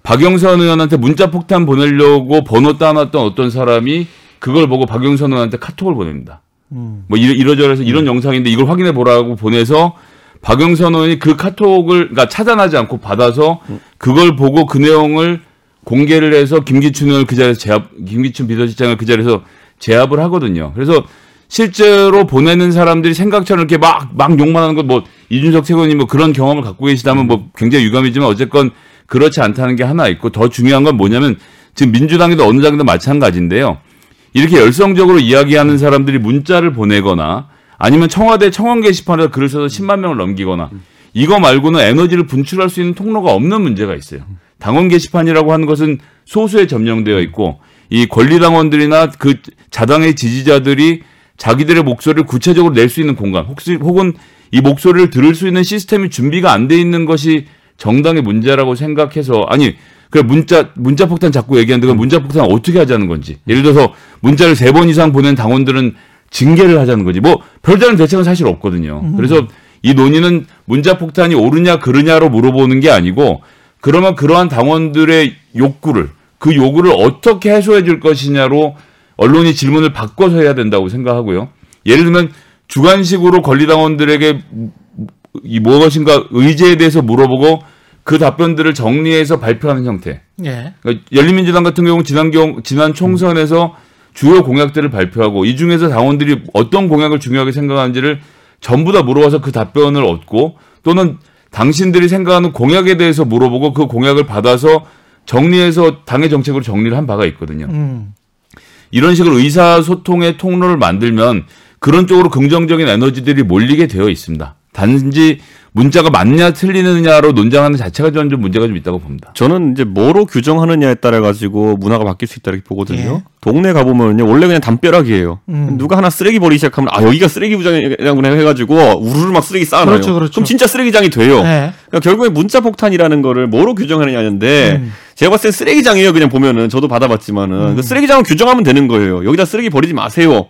박영선 의원한테 문자 폭탄 보내려고 번호 따놨던 어떤 사람이 그걸 보고 박영선 의원한테 카톡을 보냅니다. 음. 뭐 이러, 이러저러해서 이런 영상인데 이걸 확인해 보라고 보내서 박영선 의원이 그 카톡을 그러니까 차단하지 않고 받아서 그걸 보고 그 내용을 공개를 해서 김기춘 의원을 그 자리에서 제압 김기춘 비서실장을 그 자리에서 제압을 하거든요. 그래서 실제로 보내는 사람들이 생각처럼 이렇게 막, 막 욕만 하는 것, 뭐, 이준석 최고님 뭐 그런 경험을 갖고 계시다면 뭐 굉장히 유감이지만 어쨌건 그렇지 않다는 게 하나 있고 더 중요한 건 뭐냐면 지금 민주당에도 어느 정도 마찬가지인데요. 이렇게 열성적으로 이야기하는 사람들이 문자를 보내거나 아니면 청와대 청원 게시판에서 글을 써서 10만 명을 넘기거나 이거 말고는 에너지를 분출할 수 있는 통로가 없는 문제가 있어요. 당원 게시판이라고 하는 것은 소수에 점령되어 있고 이 권리당원들이나 그 자당의 지지자들이 자기들의 목소리를 구체적으로 낼 수 있는 공간 혹시 혹은 이 목소리를 들을 수 있는 시스템이 준비가 안 돼 있는 것이 정당의 문제라고 생각해서 아니 그 문자 문자 폭탄 자꾸 얘기하는데 그 문자 폭탄 어떻게 하자는 건지 예를 들어서 문자를 세 번 이상 보낸 당원들은 징계를 하자는 거지 뭐 별다른 대책은 사실 없거든요. 그래서 이 논의는 문자 폭탄이 옳으냐 그르냐로 물어보는 게 아니고 그러면 그러한 당원들의 욕구를 그 요구를 어떻게 해소해 줄 것이냐로 언론이 질문을 바꿔서 해야 된다고 생각하고요. 예를 들면 주관식으로 권리당원들에게 이 무엇인가 의제에 대해서 물어보고 그 답변들을 정리해서 발표하는 형태. 예. 그러니까 열린민주당 같은 경우 지난 경 지난 총선에서 주요 공약들을 발표하고 이 중에서 당원들이 어떤 공약을 중요하게 생각하는지를 전부 다 물어봐서 그 답변을 얻고 또는 당신들이 생각하는 공약에 대해서 물어보고 그 공약을 받아서 정리해서 당의 정책으로 정리를 한 바가 있거든요. 음. 이런 식으로 의사소통의 통로를 만들면 그런 쪽으로 긍정적인 에너지들이 몰리게 되어 있습니다. 단지 문자가 맞냐 틀리느냐로 논쟁하는 자체가 저는 좀 문제가 좀 있다고 봅니다. 저는 이제 뭐로 규정하느냐에 따라 가지고 문화가 바뀔 수 있다 이렇게 보거든요. 예. 동네 가 보면요 원래 그냥 담벼락이에요. 음. 누가 하나 쓰레기 버리기 시작하면 아 여기가 쓰레기 부장이라고 해가지고 우르르 막 쓰레기 쌓아놔요. 그렇죠, 그렇죠. 럼 진짜 쓰레기장이 돼요. 네. 그러니까 결국에 문자 폭탄이라는 거를 뭐로 규정하느냐인데 음. 제가 봤을 땐 쓰레기장이에요. 그냥 보면은 저도 받아봤지만은 음. 그 쓰레기장을 규정하면 되는 거예요. 여기다 쓰레기 버리지 마세요.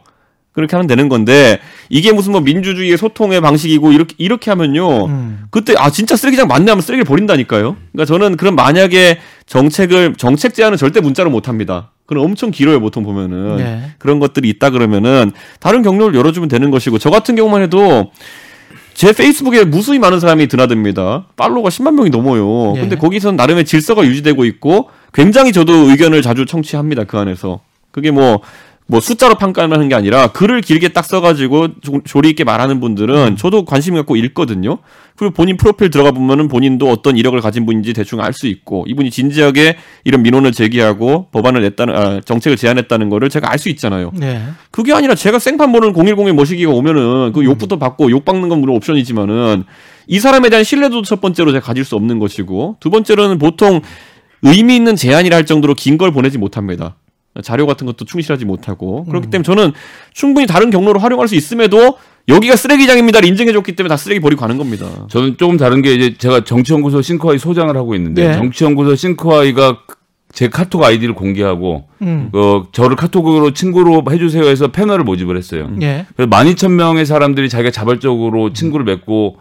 그렇게 하면 되는 건데 이게 무슨 뭐 민주주의의 소통의 방식이고 이렇게 이렇게 하면요. 음. 그때 아 진짜 쓰레기장 맞네 하면 쓰레기를 버린다니까요. 그러니까 저는 그럼 만약에 정책을 정책 제안은 절대 문자로 못 합니다. 그럼 엄청 길어요 보통 보면은 네. 그런 것들이 있다 그러면은 다른 경로를 열어주면 되는 것이고 저 같은 경우만 해도 제 페이스북에 무수히 많은 사람이 드나듭니다. 팔로워가 10만 명이 넘어요. 예. 근데 거기선 나름의 질서가 유지되고 있고 굉장히 저도 의견을 자주 청취합니다. 그 안에서. 그게 뭐, 뭐 숫자로 평가하는 게 아니라 글을 길게 딱 써가지고 조- 조리 있게 말하는 분들은 저도 관심 갖고 읽거든요. 그리고 본인 프로필 들어가 보면은 본인도 어떤 이력을 가진 분인지 대충 알 수 있고 이분이 진지하게 이런 민원을 제기하고 법안을 냈다는 아, 정책을 제안했다는 거를 제가 알 수 있잖아요. 네. 그게 아니라 제가 생판 보는 010의 모시기가 오면은 그 욕부터 받고 욕 받는 건 물론 옵션이지만은 이 사람에 대한 신뢰도 첫 번째로 제가 가질 수 없는 것이고 두 번째로는 보통 의미 있는 제안이라 할 정도로 긴 걸 보내지 못합니다. 자료 같은 것도 충실하지 못하고 그렇기 때문에 저는 충분히 다른 경로로 활용할 수 있음에도 여기가 쓰레기장입니다를 인정해줬기 때문에 다 쓰레기 버리고 가는 겁니다. 저는 조금 다른 게 이제 제가 정치연구소 싱크아이 소장을 하고 있는데 네. 정치연구소 싱크아이가 제 카톡 아이디를 공개하고 음. 어, 저를 카톡으로 친구로 해주세요 해서 패널을 모집을 했어요. 예. 그래서 12,000명의 사람들이 자기가 자발적으로 친구를 맺고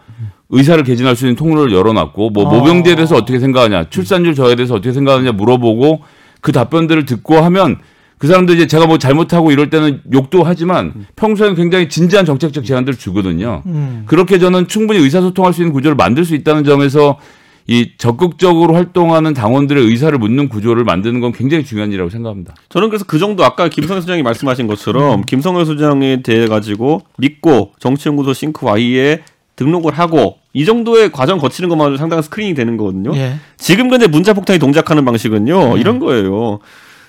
의사를 개진할 수 있는 통로를 열어놨고 뭐 아. 모병제에 대해서 어떻게 생각하냐 출산율 저에 대해서 어떻게 생각하느냐 물어보고 그 답변들을 듣고 하면 그 사람들 이제 제가 뭐 잘못하고 이럴 때는 욕도 하지만 평소에는 굉장히 진지한 정책적 제안들을 주거든요. 음. 그렇게 저는 충분히 의사소통할 수 있는 구조를 만들 수 있다는 점에서 이 적극적으로 활동하는 당원들의 의사를 묻는 구조를 만드는 건 굉장히 중요한 일이라고 생각합니다. 저는 그래서 그 정도 아까 김성현 소장이 말씀하신 음. 것처럼 김성현 소장에 대해 가지고 믿고 정치연구소 싱크 Y에 등록을 하고 이 정도의 과정 거치는 것만으로 상당한 스크린이 되는 거거든요. 예. 지금 근데 문자 폭탄이 동작하는 방식은요 네. 이런 거예요.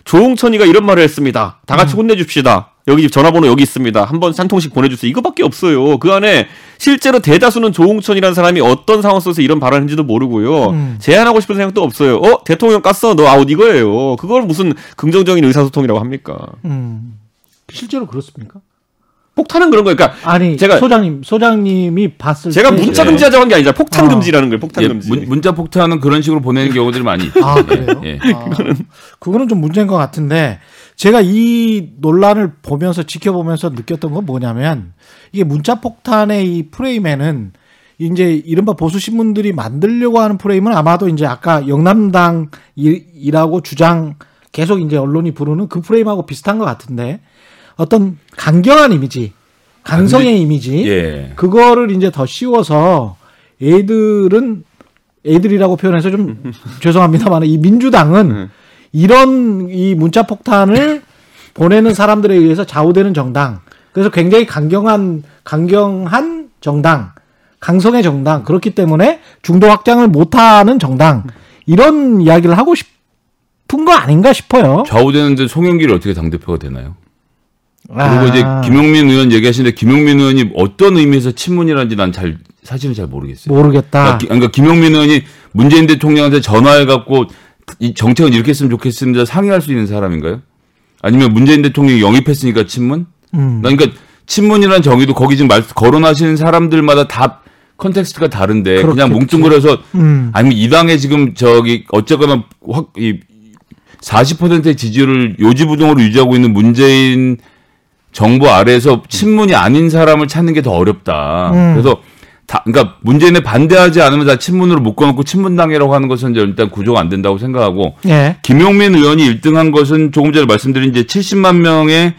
조홍천이가 이런 말을 했습니다. 다 음. 같이 혼내줍시다. 여기 전화번호 여기 있습니다. 한번 한 통씩 보내주세요. 이거밖에 없어요. 그 안에 실제로 대다수는 조홍천이라는 사람이 어떤 상황 속에서 이런 발언인지도 모르고요. 음. 제안하고 싶은 생각도 없어요. 어 대통령 깠어 너 아웃 이거예요. 그걸 무슨 긍정적인 의사소통이라고 합니까? 음. 실제로 그렇습니까? 폭탄은 그런 거예요. 그러니까 아니 제가- 소장님 소장님이 봤을 제가 때 문자 예. 금지하자고 한 게 아니라 폭탄 어. 금지라는 거예요. 폭탄 예, 금지. 문, 문자 폭탄은 그런 식으로 보내는 경우들이 많이 있죠. 아 그래요? 예. 아, 그거는 좀 문제인 것 같은데 제가 이 논란을 보면서 지켜보면서 느꼈던 건 뭐냐면 이게 문자 폭탄의 이 프레임에는 이제 이른바 보수 신문들이 만들려고 하는 프레임은 아마도 이제 아까 영남당이라고 주장 계속 이제 언론이 부르는 그 프레임하고 비슷한 것 같은데 어떤 강경한 이미지, 강성의 이미지, 예. 그거를 이제 더 씌워서 애들은 애들이라고 표현해서 좀 죄송합니다만 이 민주당은 이런 이 문자 폭탄을 보내는 사람들에 의해서 좌우되는 정당. 그래서 굉장히 강경한 강경한 정당, 강성의 정당. 그렇기 때문에 중도 확장을 못하는 정당. 이런 이야기를 하고 싶은 거 아닌가 싶어요. 좌우되는데 송영길이 어떻게 당 대표가 되나요? 그리고 아. 이제 김용민 의원 얘기하시는데 김용민 의원이 어떤 의미에서 친문이라는지 난 잘 사실은 잘 모르겠어요. 모르겠다. 그러니까, 기- 그러니까 김용민 의원이 문재인 대통령한테 전화해 갖고 이 정책은 이렇게 했으면 좋겠습니다 상의할 수 있는 사람인가요? 아니면 문재인 대통령이 영입했으니까 친문? 음. 나 그러니까 친문이라는 정의도 거기 지금 말, 거론하시는 사람들마다 다 context가 다른데 그냥 그렇겠지. 뭉뚱그려서 음. 아니면 이 당에 지금 저기 어쨌거나 확 이 40%의 지지율을 요지부동으로 유지하고 있는 문재인 정부 아래에서 친문이 아닌 사람을 찾는 게 더 어렵다. 음. 그래서 다 그러니까 문재인에 반대하지 않으면 다 친문으로 묶어놓고 친문당이라고 하는 것은 이제 일단 구조가 안 된다고 생각하고 예. 김용민 의원이 1등한 것은 조금 전에 말씀드린 이제 70만 명의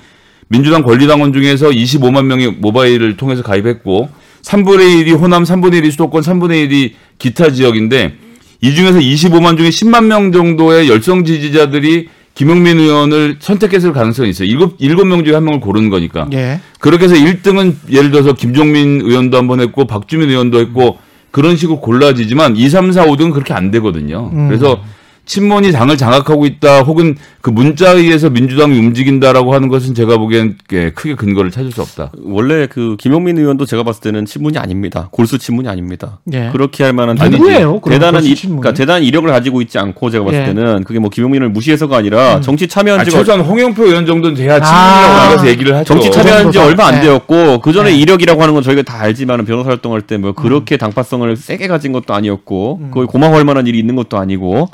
민주당 권리당원 중에서 25만 명이 모바일을 통해서 가입했고 3분의 1이 호남, 3분의 1이 수도권, 3분의 1이 기타 지역인데 이 중에서 25만 중에 10만 명 정도의 열성 지지자들이 김용민 의원을 선택했을 가능성이 있어요. 일곱 일곱 명 중에 한 명을 고르는 거니까. 예. 그렇게 해서 1등은 예를 들어서 김종민 의원도 한 번 했고 박주민 의원도 했고 그런 식으로 골라지지만 2, 3, 4, 5등은 그렇게 안 되거든요. 음. 그래서 친문이 당을 장악하고 있다 혹은 그 문자에 의해서 민주당이 움직인다라고 하는 것은 제가 보기엔 예, 크게 근거를 찾을 수 없다. 원래 그 김용민 의원도 제가 봤을 때는 친문이 아닙니다. 골수 친문이 아닙니다. 예. 그렇게 할 만한 아니, 누구예요, 대단한 이? 그러니까 대단한 이력을 가지고 있지 않고 제가 봤을 예. 때는 그게 뭐 김용민을 무시해서가 아니라 정치 참여한 아, 지가 최소한 홍영표 의원 정도는 돼야 아. 친문이라고 나가서 얘기를 하죠. 정치 참여한 지? 얼마 안 네. 되었고 그 전에 네. 이력이라고 하는 건 저희가 다 알지만 변호사 활동할 때 뭐 그렇게 당파성을 세게 가진 것도 아니었고 거의 고마워할 만한 일이 있는 것도 아니고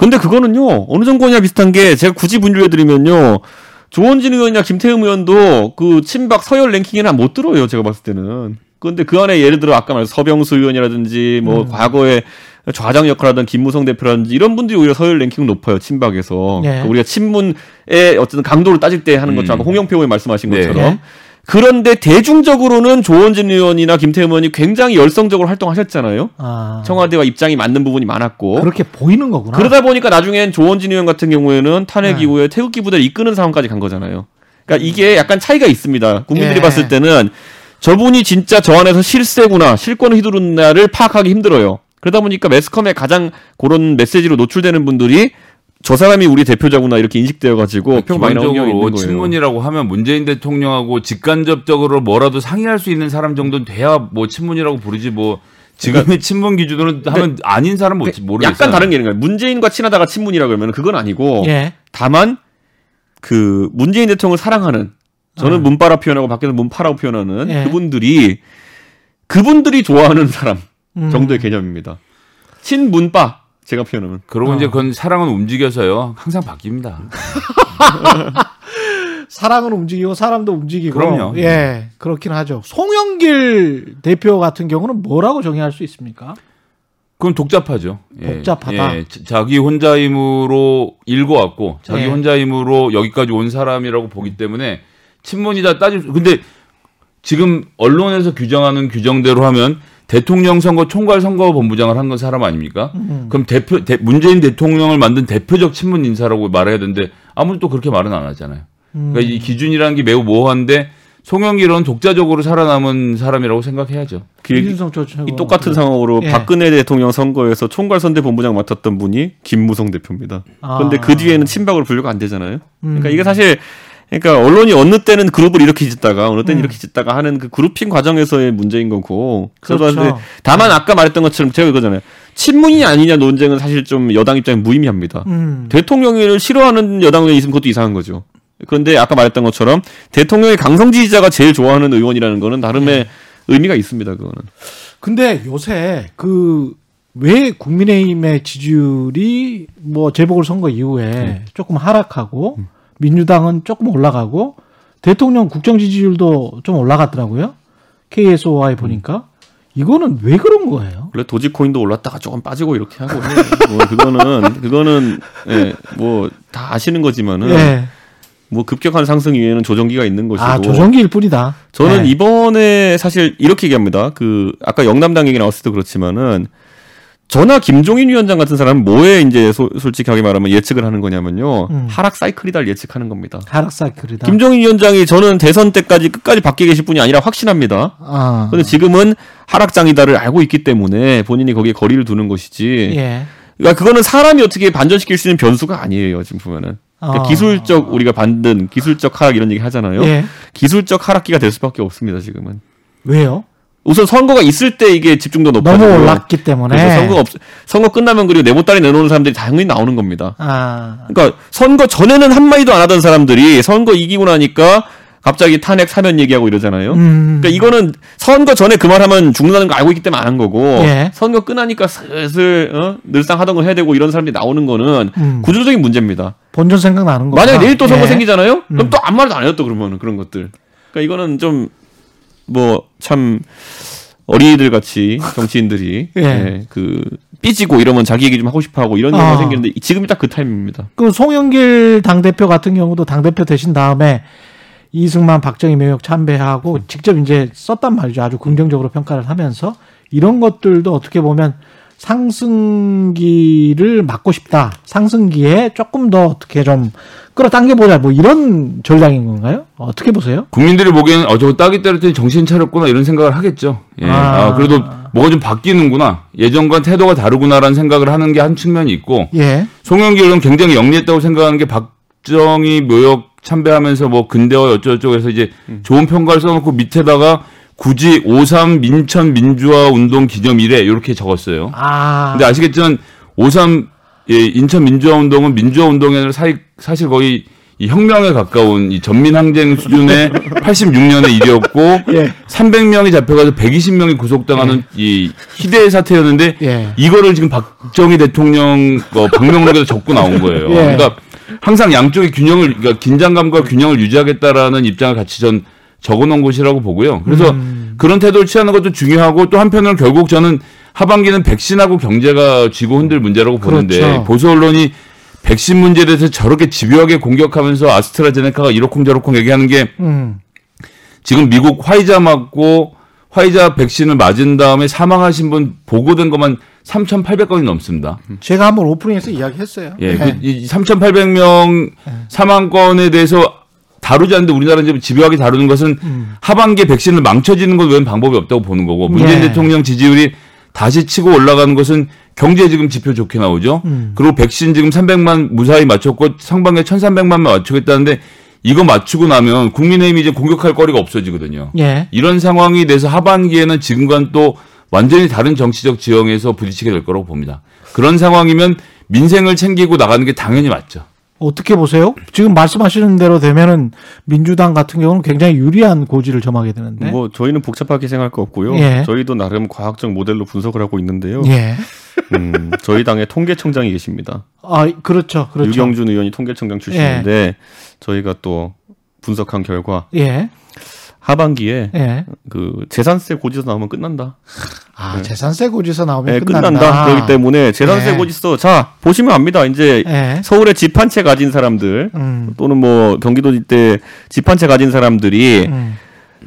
근데 그거는요 어느 정도냐 비슷한 게 제가 굳이 분류해드리면요 조원진 의원이나 김태흠 의원도 그 친박 서열 랭킹에는 못 들어요 제가 봤을 때는 그런데 그 안에 예를 들어 아까 말한 서병수 의원이라든지 뭐 과거에 좌장 역할을 하던 김무성 대표라든지 이런 분들이 오히려 서열 랭킹 높아요 친박에서 예. 그러니까 우리가 친문의 어쨌든 강도를 따질 때 하는 것처럼 음. 홍영표 의원이 말씀하신 네. 것처럼 예. 그런데 대중적으로는 조원진 의원이나 김태흠 의원이 굉장히 열성적으로 활동하셨잖아요. 아. 청와대와 입장이 맞는 부분이 많았고. 그렇게 보이는 거구나. 그러다 보니까 나중엔 조원진 의원 같은 경우에는 탄핵 네. 이후에 태극기 부대를 이끄는 상황까지 간 거잖아요. 그러니까 이게 약간 차이가 있습니다. 국민들이 예. 봤을 때는 저분이 진짜 저 안에서 실세구나, 실권을 휘두른다를 파악하기 힘들어요. 그러다 보니까 매스컴에 가장 그런 메시지로 노출되는 분들이 저 사람이 우리 대표자구나 이렇게 인식되어 가지고 표 많이 경우가 있는 거예요. 친문이라고 하면 문재인 대통령하고 직간접적으로 뭐라도 상의할 수 있는 사람 정도는 돼야 뭐 친문이라고 부르지 뭐 지금의 친문 기준으로는 하면 아닌 사람 못 모르겠어요. 그러니까 약간 다른 게 있는 거예요. 문재인과 친하다가 친문이라 그러면 그건 아니고 예. 다만 그 문재인 대통령을 사랑하는 저는 아. 문파라 표현하고 밖에서 문파라고 표현하는 예. 그분들이 그분들이 좋아하는 사람 음. 정도의 개념입니다. 친문파 제가 표현하면 그러고 어. 이제 그건 사랑은 움직여서요. 항상 바뀝니다. 사랑은 움직이고 사람도 움직이고. 그럼요. 예, 그렇긴 하죠. 송영길 대표 같은 경우는 뭐라고 정의할 수 있습니까? 그건 독잡하죠. 예. 복잡하다. 예. 자- 자기 혼자 힘으로 읽어왔고 자기 예. 혼자 힘으로 여기까지 온 사람이라고 보기 때문에 친문이다 따질 수- 근데 지금 언론에서 규정하는 규정대로 하면 대통령 선거 총괄 선거 본부장을 한 건 사람 아닙니까? 음. 그럼 대표 대- 문재인 대통령을 만든 대표적 친문 인사라고 말해야 되는데 아무도 또 그렇게 말은 안 하잖아요. 음. 그러니까 이 기준이라는 게 매우 모호한데 송영길은 독자적으로 살아남은 사람이라고 생각해야죠. 그전 최고. 이 똑같은 상황으로 예. 박근혜 대통령 선거에서 총괄선대 본부장 맡았던 분이 김무성 대표입니다. 그런데 아. 그 뒤에는 친박으로 분류가 안 되잖아요. 그러니까 음. 이게 사실 그러니까 언론이 어느 때는 그룹을 이렇게 짓다가 어느 때는 음. 이렇게 짓다가 하는 그 그룹핑 과정에서의 문제인 거고. 그래서 그렇죠. 다만 아까 말했던 것처럼 제가 이거잖아요. 친문이 아니냐 논쟁은 사실 좀 여당 입장에 무의미합니다. 음. 대통령을 싫어하는 여당이 있으면 그것도 이상한 거죠. 그런데 아까 말했던 것처럼 대통령의 강성 지지자가 제일 좋아하는 의원이라는 거는 나름의 의미가 있습니다. 그거는. 근데 요새 그 왜 국민의힘의 지지율이 뭐 재보궐 선거 이후에 조금 하락하고 민주당은 조금 올라가고 대통령 국정 지지율도 좀 올라갔더라고요. KSOI 보니까 이거는 왜 그런 거예요? 원래 도지코인도 올랐다가 조금 빠지고 이렇게 하고. 뭐 그거는 그거는 예, 뭐다 아시는 거지만은 예. 뭐 급격한 상승 이후에는 조정기가 있는 것이고 아 조정기일 뿐이다. 저는 예. 이번에 사실 이렇게 얘기합니다. 그 아까 영남당 얘기 나왔을 때 그렇지만은 저나 김종인 위원장 같은 사람은 뭐에 이제 소- 솔직하게 말하면 예측을 하는 거냐면요. 음. 하락 사이클이다 예측하는 겁니다. 하락 사이클이다. 김종인 위원장이 저는 대선 때까지 끝까지 밖에 계실 분이 아니라 확신합니다. 아. 근데 지금은 하락장이다를 알고 있기 때문에 본인이 거기에 거리를 두는 것이지. 예. 그러니까 그거는 사람이 어떻게 반전시킬 수 있는 변수가 아니에요. 지금 보면은. 그러니까 아. 기술적 우리가 반든 기술적 하락 이런 얘기 하잖아요. 예. 기술적 하락기가 될 수밖에 없습니다. 지금은. 왜요? 우선 선거가 있을 때 이게 집중도 높아지고 너무 올랐기 때문에. 그래서 선거가 없 선거 끝나면 그리고 내보따리 내놓는 사람들이 당연히 나오는 겁니다. 아. 그러니까 선거 전에는 한 마디도 안 하던 사람들이 선거 이기고 나니까 갑자기 탄핵 사면 얘기하고 이러잖아요. 음. 그러니까 이거는 선거 전에 그 말하면 죽는다는 거 알고 있기 때문에 안 한 거고 예. 선거 끝나니까 슬슬 어? 늘상 하던 걸 해야 되고 이런 사람들이 나오는 거는 음. 구조적인 문제입니다. 본전 생각나는 거. 만약에 내일 또 선거 예. 생기잖아요. 그럼 음. 또 아무 말도 안 해요 또 그러면 그런 것들. 그러니까 이거는 좀 뭐참 어린이들 같이 정치인들이 예. 예, 그 삐지고 이러면 자기 얘기 좀 하고 싶어하고 이런 아. 경우가 생기는데 지금이 딱 그 타이밍입니다. 그 송영길 당 대표 같은 경우도 당 대표 되신 다음에 이승만 박정희 명역 참배하고 직접 이제 썼단 말이죠. 아주 긍정적으로 평가를 하면서 이런 것들도 어떻게 보면 상승기를 막고 싶다. 상승기에 조금 더 어떻게 좀 끌어당겨 보자. 뭐 이런 전략인 건가요? 어떻게 보세요? 국민들이 보기에는 어 저거 따기 때렸더니 정신 차렸구나 이런 생각을 하겠죠. 예. 아. 아, 그래도 뭐가 좀 바뀌는구나. 예전과 태도가 다르구나라는 생각을 하는 게 한 측면이 있고 예. 송영길은 굉장히 영리했다고 생각하는 게 박정희 묘역 참배하면서 뭐 근대화 어쩌고저쩌고 해서 이제 좋은 평가를 써놓고 밑에다가 굳이 5.3 민천 민주화 운동 기념 일에 이렇게 적었어요. 아. 근데 아시겠지만 5.3 예, 인천 민주화 운동은 민주화 사, 사실 거의 이 혁명에 가까운 이 전민항쟁 수준의 86년의 일이었고 예. 300명이 잡혀가서 120명이 구속당하는 이 희대의 사태였는데 예. 이거를 지금 박정희 대통령 어, 방명록에서 적고 나온 거예요. 예. 그러니까 항상 양쪽의 균형을 그러니까 긴장감과 균형을 유지하겠다라는 입장을 같이 전 적어놓은 것이라고 보고요. 그래서 음. 그런 태도를 취하는 것도 중요하고 또 한편으로는 결국 저는 하반기는 백신하고 경제가 쥐고 흔들 문제라고 보는데 그렇죠. 보수 언론이 백신 문제에 대해서 저렇게 집요하게 공격하면서 아스트라제네카가 이러쿵저러쿵 얘기하는 게 음. 지금 미국 화이자 맞고 화이자 백신을 맞은 다음에 사망하신 분 보고된 것만 3,800건이 넘습니다. 제가 한번 오프닝에서 이야기했어요. 예, 예. 그, 이 3,800명 사망건에 대해서 다루지 않는데 우리나라 이제 집요하게 다루는 것은 음. 하반기에 백신을 망쳐지는 것 외엔 방법이 없다고 보는 거고 문재인 예. 대통령 지지율이 다시 치고 올라가는 것은 경제 지금 지표 좋게 나오죠. 음. 그리고 백신 지금 300만 무사히 맞췄고 상반기에 1,300만만 맞추겠다는데 이거 맞추고 나면 국민의힘이 이제 공격할 거리가 없어지거든요. 예. 이런 상황이 돼서 하반기에는 지금과는 또 완전히 다른 정치적 지형에서 부딪히게 될 거라고 봅니다. 그런 상황이면 민생을 챙기고 나가는 게 당연히 맞죠. 어떻게 보세요? 지금 말씀하시는 대로 되면은 민주당 같은 경우는 굉장히 유리한 고지를 점하게 되는데. 뭐 저희는 복잡하게 생각할 거 없고요. 예. 저희도 나름 과학적 모델로 분석을 하고 있는데요. 예. 음, 저희 당의 통계청장이 계십니다. 아, 그렇죠. 그렇죠. 유경준 의원이 통계청장 출신인데 저희가 또 분석한 결과 예. 하반기에 예. 그 재산세 고지서 나오면 끝난다. 아, 재산세 고지서 나오면 네, 끝난다. 끝난다. 그렇기 때문에 재산세 네. 고지서 자 보시면 압니다. 이제 예. 서울에 집 한 채 가진 사람들 음. 또는 뭐 경기도 때 집 한 채 가진 사람들이 음.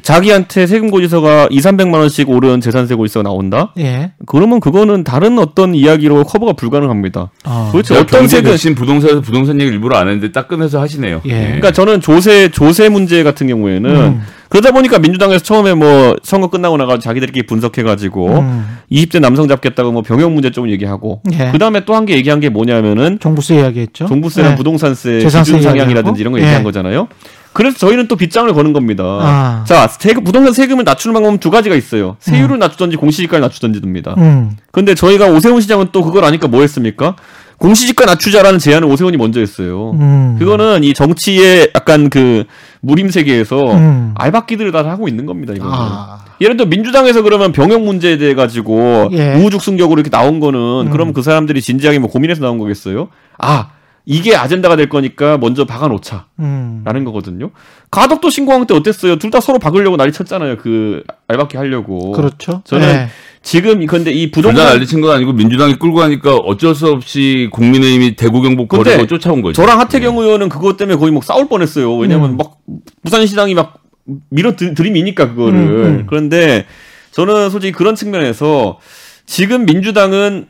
자기한테 세금 고지서가 2, 300만 원씩 오른 재산세 고지서가 나온다. 예. 그러면 그거는 다른 어떤 이야기로 커버가 불가능합니다. 어. 도대체 제가 어떤 세금 백신 부동산에서 부동산 얘기 일부러 안 했는데 딱 꺼내서 하시네요. 예. 그러니까 저는 조세 조세 문제 같은 경우에는 음. 그러다 보니까 민주당에서 처음에 뭐 선거 끝나고 나가 자기들끼리 분석해 가지고 음. 20대 남성 잡겠다고 뭐 병역 문제 좀 얘기하고 예. 그 다음에 또 한 게 얘기한 게 뭐냐면은 종부세 이야기했죠. 종부세나 예. 부동산세 재산세 기준 상향이라든지. 이런 거 예. 얘기한 거잖아요. 그래서 저희는 또 빗장을 거는 겁니다. 아. 자, 세금, 부동산 세금을 낮추는 방법은 두 가지가 있어요. 세율을 낮추든지 공시지가를 낮추든지 됩니다. 음. 근데 저희가 오세훈 시장은 또 그걸 아니까 뭐 했습니까? 공시지가 낮추자라는 제안을 오세훈이 먼저 했어요. 음. 그거는 이 정치의 약간 그 무림 세계에서 음. 알박기들을 다 하고 있는 겁니다. 이거는. 아. 예를 들어 민주당에서 그러면 병역 문제에 대해 가지고 예. 우후죽 순격으로 이렇게 나온 거는 음. 그럼 그 사람들이 진지하게 뭐 고민해서 나온 거겠어요? 아 이게 아젠다가 될 거니까 먼저 박아놓자. 음. 라는 거거든요. 가덕도 신공항 때 어땠어요? 둘 다 서로 박으려고 난리 쳤잖아요. 그 알박기 하려고. 그렇죠. 저는 예. 지금 근데 이 부동산 난리 친 건 아니고 민주당이 끌고 가니까 어쩔 수 없이 국민의힘이 대구 경북 거리고 쫓아온 거죠. 저랑 하태경 의원은 그것 때문에 거의 막 싸울 뻔했어요. 왜냐면 음. 막 부산시장이 막 밀어 들- 들이미니까 그거를. 음, 음. 그런데 저는 솔직히 그런 측면에서 지금 민주당은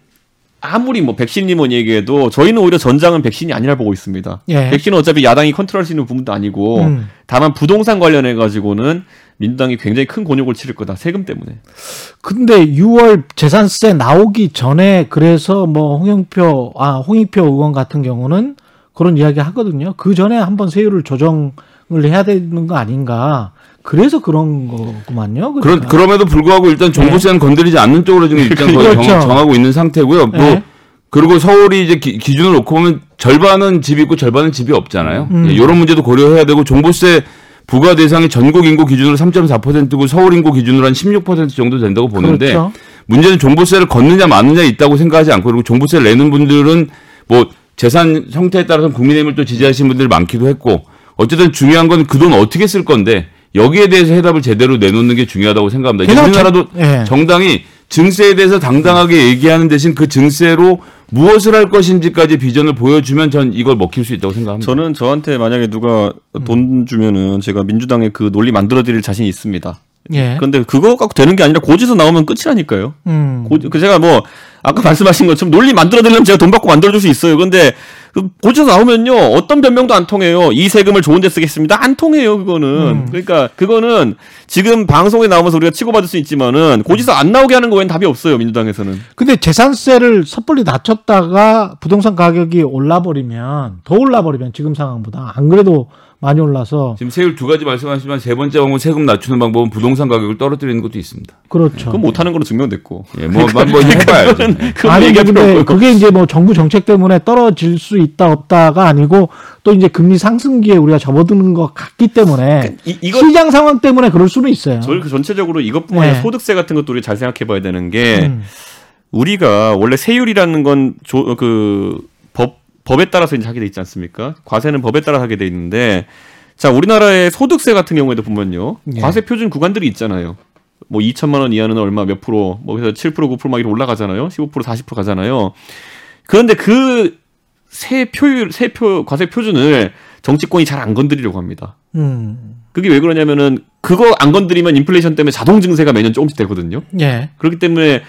아무리 뭐 백신이 뭐니 얘기해도 저희는 오히려 전장은 백신이 아니라 보고 있습니다. 예. 백신은 어차피 야당이 컨트롤할 수 있는 부분도 아니고 음. 다만 부동산 관련해 가지고는 민주당이 굉장히 큰 곤욕을 치를 거다 세금 때문에. 근데 6월 재산세 나오기 전에 그래서 뭐 홍영표 아 홍익표 의원 같은 경우는 그런 이야기 하거든요. 그 전에 한번 세율을 조정을 해야 되는 거 아닌가. 그래서 그런 거구만요. 그런 그러니까. 그럼에도 불구하고 일단 종부세는 건드리지 않는 쪽으로 지금 일단 거의 그렇죠. 정, 정하고 있는 상태고요. 뭐 네. 그리고 서울이 이제 기, 준을 놓고 보면 절반은 집이 있고 절반은 집이 없잖아요. 음. 이런 문제도 고려해야 되고 종부세 부과 대상이 전국 인구 기준으로 3.4%고 서울 인구 기준으로 한 16% 정도 된다고 보는데 그렇죠. 문제는 종부세를 걷느냐 마느냐 있다고 생각하지 않고 그리고 종부세를 내는 분들은 뭐 재산 형태에 따라서 국민의힘을 또 지지하시는 분들이 많기도 했고 어쨌든 중요한 건 그 돈 어떻게 쓸 건데 여기에 대해서 해답을 제대로 내놓는 게 중요하다고 생각합니다. 우리나라도 정- 예. 정당이 증세에 대해서 당당하게 얘기하는 대신 그 증세로 무엇을 할 것인지까지 비전을 보여주면 전 이걸 먹힐 수 있다고 생각합니다. 저는 저한테 만약에 누가 음. 돈 주면은 제가 민주당의 그 논리 만들어 드릴 자신이 있습니다. 예. 근데 그거 갖고 되는 게 아니라 고지서 나오면 끝이라니까요. 음. 고, 그 제가 뭐 아까 말씀하신 것처럼 논리 만들어 드리려면 제가 돈 받고 만들어 줄 수 있어요. 근데 그 고지서 나오면요 어떤 변명도 안 통해요. 이 세금을 좋은데 쓰겠습니다. 안 통해요 그거는. 음. 그러니까 그거는 지금 방송에 나오면서 우리가 치고받을 수 있지만은 고지서 안 나오게 하는 거 외엔 답이 없어요 민주당에서는. 근데 재산세를 섣불리 낮췄다가 부동산 가격이 올라버리면 더 올라버리면 지금 상황보다 안 그래도 많이 올라서 지금 세율 두 가지 말씀하시지만 세 번째 방법 세금 낮추는 방법은 부동산 가격을 떨어뜨리는 것도 있습니다. 그렇죠. 그건 못하는 걸로 증명됐고. 예, 뭐, 뭐, 뭐 해봐야죠. 그건 아니 근데. 그게 이제 뭐 정부 정책 때문에 떨어질 수 있다 없다가 아니고 또 이제 금리 상승기에 우리가 접어드는 것 같기 때문에 이, 이거 시장 상황 때문에 그럴 수는 있어요. 저희 그 전체적으로 이것뿐만 아니라 네. 소득세 같은 것도 우리 잘 생각해 봐야 되는 게 음. 우리가 원래 세율이라는 건 그 법 법에 따라서 이제 하게 돼 있지 않습니까? 과세는 법에 따라 하게 돼 있는데 자 우리나라의 소득세 같은 경우에도 보면요 예. 과세 표준 구간들이 있잖아요. 뭐 2천만 원 이하는 얼마 몇 프로 뭐 그래서 7% 9%막 이렇게 올라가잖아요. 15% 40% 가잖아요. 그런데 그 세 표율 세표 과세 표준을 정치권이 잘 안 건드리려고 합니다. 음. 그게 왜 그러냐면은 그거 안 건드리면 인플레이션 때문에 자동 증세가 매년 조금씩 되거든요. 예. 그렇기 때문에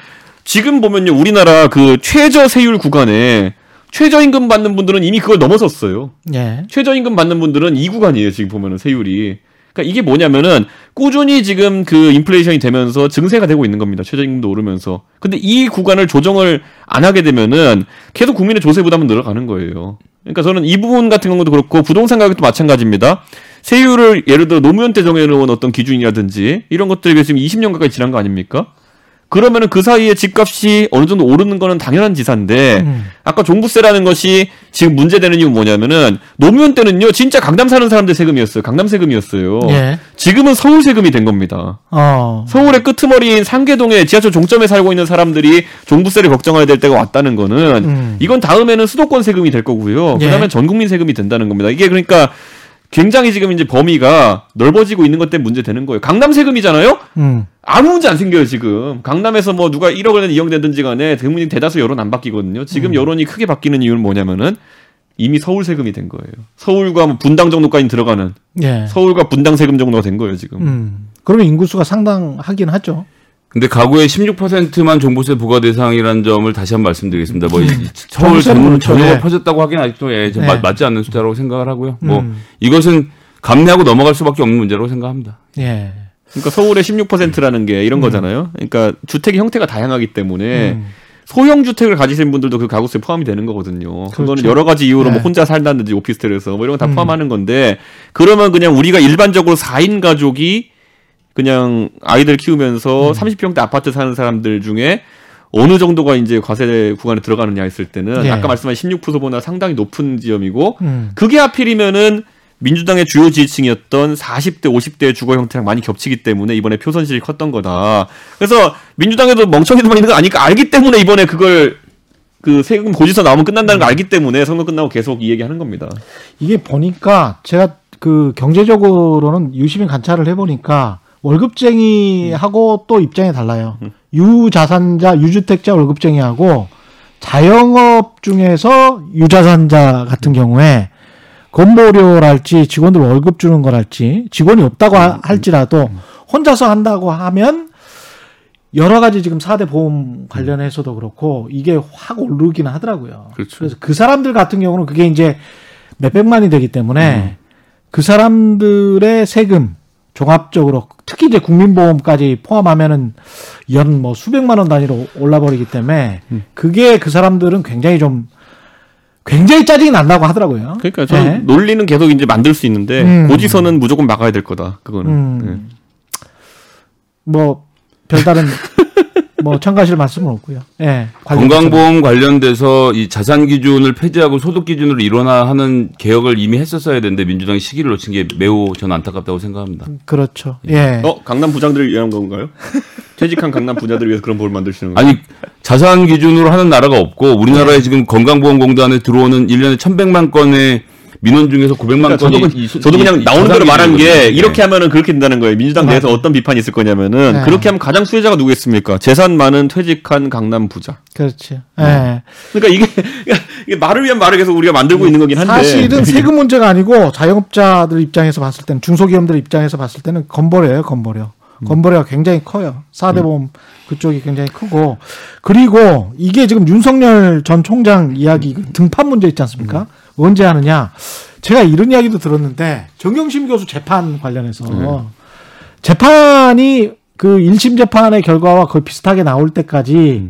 지금 보면요 우리나라 그 최저 세율 구간에 최저임금 받는 분들은 이미 그걸 넘어섰어요. 예. 최저임금 받는 분들은 이 구간이에요 지금 보면은 세율이. 그러니까 이게 뭐냐면은 꾸준히 지금 그 인플레이션이 되면서 증세가 되고 있는 겁니다. 최저임금도 오르면서. 근데 이 구간을 조정을 안 하게 되면은 계속 국민의 조세 부담은 늘어가는 거예요. 그러니까 저는 이 부분 같은 경우도 그렇고 부동산 가격도 마찬가지입니다. 세율을 예를 들어 노무현 때 정해놓은 어떤 기준이라든지 이런 것들이 지금 20년 가까이 지난 거 아닙니까? 그러면은 그 사이에 집값이 어느 정도 오르는 거는 당연한 지사인데 음. 아까 종부세라는 것이 지금 문제되는 이유는 뭐냐면은 노무현 때는요 진짜 강남 사는 사람들 세금이었어요 강남 세금이었어요 예. 지금은 서울 세금이 된 겁니다 어. 서울의 끄트머리인 상계동에 지하철 종점에 살고 있는 사람들이 종부세를 걱정해야 될 때가 왔다는 거는 음. 이건 다음에는 수도권 세금이 될 거고요 예. 그다음에 전 국민 세금이 된다는 겁니다 이게 그러니까 굉장히 지금 이제 범위가 넓어지고 있는 것 때문에 문제 되는 거예요 강남 세금이잖아요 음. 아무 문제 안 생겨요 지금 강남에서 뭐 누가 1억 원에 이용되든지 간에 대국민 대다수 여론 안 바뀌거든요 지금 여론이 크게 바뀌는 이유는 뭐냐면은 이미 서울 세금이 된 거예요 서울과 뭐 분당 정도까지 들어가는 예. 서울과 분당 세금 정도가 된 거예요 지금 음. 그러면 인구수가 상당하긴 하죠. 근데 가구의 16%만 종부세 부과 대상이라는 점을 다시 한번 말씀드리겠습니다. 뭐 이- 서울 전. 전역을 네. 퍼졌다고 하긴 아직도 예, 좀 네. 맞- 맞지 않는 숫자라고 생각을 하고요. 뭐 음. 이것은 감내하고 넘어갈 수밖에 없는 문제라고 생각합니다. 예. 그러니까 서울의 16%라는 게 이런 거잖아요. 그러니까 주택의 형태가 다양하기 때문에 음. 소형 주택을 가지신 분들도 그 가구수에 포함이 되는 거거든요. 그거는 그렇죠. 여러 가지 이유로 네. 뭐 혼자 살다든지 오피스텔에서 뭐 이런 거다 음. 포함하는 건데 그러면 그냥 우리가 일반적으로 4인 가족이 그냥 아이들 키우면서 음. 30평대 아파트 사는 사람들 중에 어느 정도가 이제 과세 구간에 들어가느냐 했을 때는 예. 아까 말씀하신 16%보다 상당히 높은 지점이고 음. 그게 하필이면은 민주당의 주요 지지층이었던 40대, 50대의 주거 형태랑 많이 겹치기 때문에 이번에 표선실이 컸던 거다. 그래서 민주당에도 멍청이들만 있는 거 아니까 알기 때문에 이번에 그걸 그 세금 고지서 나오면 끝난다는 걸 알기 때문에 선거 끝나고 계속 이 얘기 하는 겁니다. 이게 보니까 제가 그 경제적으로는 유심히 관찰을 해보니까 월급쟁이하고 또 입장이 달라요. 유자산자, 유주택자 월급쟁이하고 자영업 중에서 유자산자 같은 경우에 건보료랄지 직원들 월급 주는 거랄지 직원이 없다고 하- 할지라도 혼자서 한다고 하면 여러 가지 지금 4대 보험 관련해서도 그렇고 이게 확 오르기는 하더라고요. 그렇죠. 그래서 그 사람들 같은 경우는 그게 이제 몇백만이 되기 때문에 그 사람들의 세금 종합적으로 특히 이제 국민보험까지 포함하면은 연 뭐 수백만 원 단위로 올라버리기 때문에 그게 그 사람들은 굉장히 좀 굉장히 짜증이 난다고 하더라고요. 그러니까 저는 네. 논리는 계속 이제 만들 수 있는데 음. 고지서는 무조건 막아야 될 거다. 그거는. 음. 네. 뭐 별다른 뭐 첨가하실 말씀은 없고요. 예. 건강보험 관련돼서 이 자산 기준을 폐지하고 소득 기준으로 일원화하는 개혁을 이미 했었어야 되는데 민주당이 시기를 놓친 게 매우 저는 안타깝다고 생각합니다. 그렇죠. 예. 어 강남 부장들을 위한 건가요? 퇴직한 강남 부자들을 위해서 그런 법을 만드시는 거예요? 아니 자산 기준으로 하는 나라가 없고 우리나라에 지금 건강보험공단에 들어오는 1년에 1,100만 건의 민원 중에서 900만 그러니까 저도, 건이 그- 이 소- 저도 이- 그냥 이 나오는 대로 말한 게. 이렇게 예. 하면은 그렇게 된다는 거예요. 민주당 내에서 어떤 비판이 있을 거냐면은 네. 그렇게 하면 가장 수혜자가 누구겠습니까? 재산 많은 퇴직한 강남 부자. 그렇지. 예. 그러니까 이게, 이게 말을 위한 말을 계속 우리가 만들고 있는 거긴 한데 사실은 세금 문제가 아니고 자영업자들 입장에서 봤을 때는 중소기업들 입장에서 봤을 때는 건보료예요, 건보료. 건보료가 굉장히 커요. 4대 보험 그쪽이 굉장히 크고 그리고 이게 지금 윤석열 전 총장 이야기 그 등판 문제 있지 않습니까? 언제 하느냐? 제가 이런 이야기도 들었는데 정경심 교수 재판 관련해서 재판이 그 1심 재판의 결과와 거의 비슷하게 나올 때까지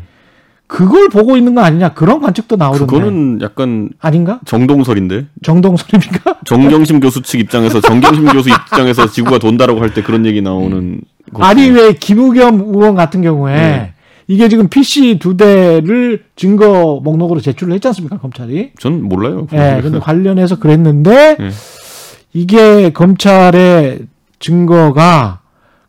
그걸 보고 있는 거 아니냐 그런 관측도 나오던데 그거는 약간 아닌가? 정동설인데 정동설입니까? 정경심 교수 측 입장에서 정경심 교수 입장에서 지구가 돈다라고 할 때 그런 얘기 나오는 거. 아니 왜 김우겸 의원 같은 경우에 네. 이게 지금 PC 두 대를 증거 목록으로 제출을 했지 않습니까 검찰이? 전 몰라요. 예, 근데 관련해서 그랬는데 네. 이게 검찰의 증거가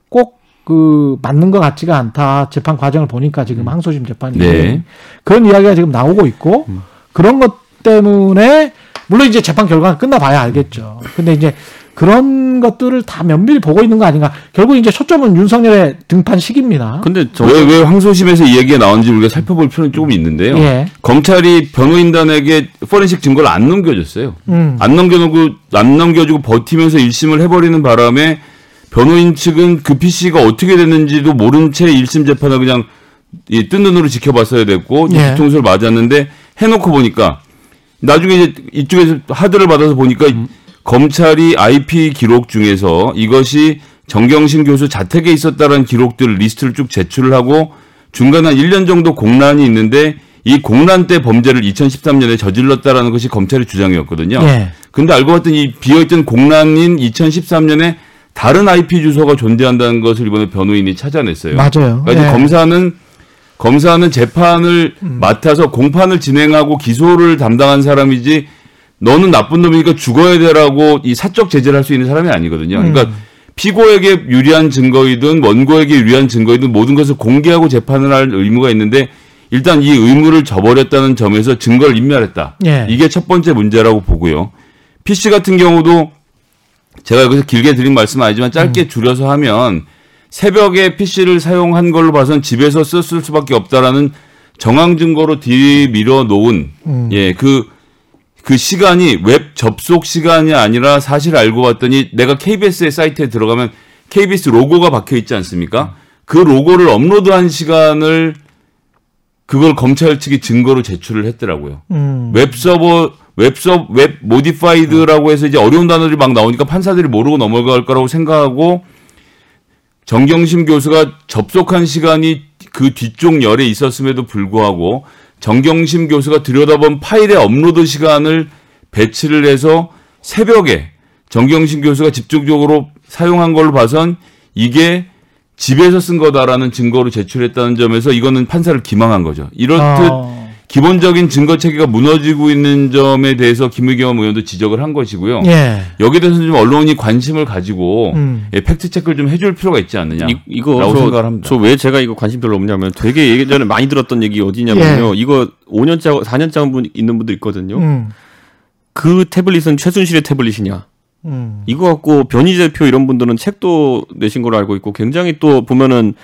꼭 그 맞는 것 같지가 않다. 재판 과정을 보니까 지금 항소심 재판이 네. 그런 이야기가 지금 나오고 있고 그런 것 때문에 물론 이제 재판 결과가 끝나봐야 알겠죠. 근데 이제 그런 것들을 다 면밀히 보고 있는 거 아닌가? 결국 이제 초점은 윤석열의 등판 시기입니다. 근데 저 왜, 왜 항소심에서 이 얘기가 나오는지 우리가 살펴볼 필요는 조금 있는데요. 예. 검찰이 변호인단에게 포렌식 증거를 안 넘겨줬어요. 음. 안 넘겨놓고 안 넘겨주고 버티면서 1심을 해버리는 바람에 변호인 측은 그 PC가 어떻게 됐는지도 모른 채 1심 재판을 그냥 이 뜬 눈으로 지켜봤어야 됐고 예. 뒤통수를 맞았는데 해놓고 보니까 나중에 이제 이쪽에서 하드를 받아서 보니까 검찰이 IP 기록 중에서 이것이 정경심 교수 자택에 있었다는 기록들 리스트를 쭉 제출을 하고 중간에 한 1년 정도 공란이 있는데 이 공란 때 범죄를 2013년에 저질렀다라는 것이 검찰의 주장이었거든요. 예. 근데 알고 봤더니 이 비어있던 공란인 2013년에 다른 IP 주소가 존재한다는 것을 이번에 변호인이 찾아냈어요. 맞아요. 그러니까 예. 검사는 검사는 재판을 맡아서 공판을 진행하고 기소를 담당한 사람이지 너는 나쁜 놈이니까 죽어야 되라고 이 사적 제재를 할 수 있는 사람이 아니거든요. 그러니까 음. 피고에게 유리한 증거이든 원고에게 유리한 증거이든 모든 것을 공개하고 재판을 할 의무가 있는데 일단 이 의무를 저버렸다는 점에서 증거를 인멸했다. 예. 이게 첫 번째 문제라고 보고요. PC 같은 경우도 제가 여기서 길게 드린 말씀은 아니지만 짧게 음. 줄여서 하면 새벽에 PC를 사용한 걸로 봐선 집에서 썼을 수밖에 없다라는 정황 증거로 디밀어 놓은 음. 예, 그, 그 시간이 웹 접속 시간이 아니라 사실 알고 봤더니 내가 KBS의 사이트에 들어가면 KBS 로고가 박혀 있지 않습니까? 그 로고를 업로드한 시간을 그걸 검찰 측이 증거로 제출을 했더라고요. 음. 웹 서버 웹서 web modified라고 해서 이제 어려운 단어들이 막 나오니까 판사들이 모르고 넘어갈 거라고 생각하고 정경심 교수가 접속한 시간이 그 뒤쪽 열에 있었음에도 불구하고 정경심 교수가 들여다본 파일의 업로드 시간을 배치를 해서 새벽에 정경심 교수가 집중적으로 사용한 걸로 봐선 이게 집에서 쓴 거다라는 증거로 제출했다는 점에서 이거는 판사를 기망한 거죠. 이렇듯 아. 기본적인 증거 체계가 무너지고 있는 점에 대해서 김의겸 의원도 지적을 한 것이고요. 예. 여기에 대해서는 좀 언론이 관심을 가지고 음. 예, fact check를 좀 해줄 필요가 있지 않느냐. 이, 이거 라고 저, 생각을 합니다. 저 왜 제가 이거 관심 별로 없냐면 되게 예전에 많이 들었던 얘기 어디냐면요. 예. 이거 5년째 4년째 분 있는 분들 있거든요. 음. 그 태블릿은 최순실의 태블릿이냐? 음. 이거 갖고 변희 대표 이런 분들은 책도 내신 걸로 알고 있고 굉장히 또 보면은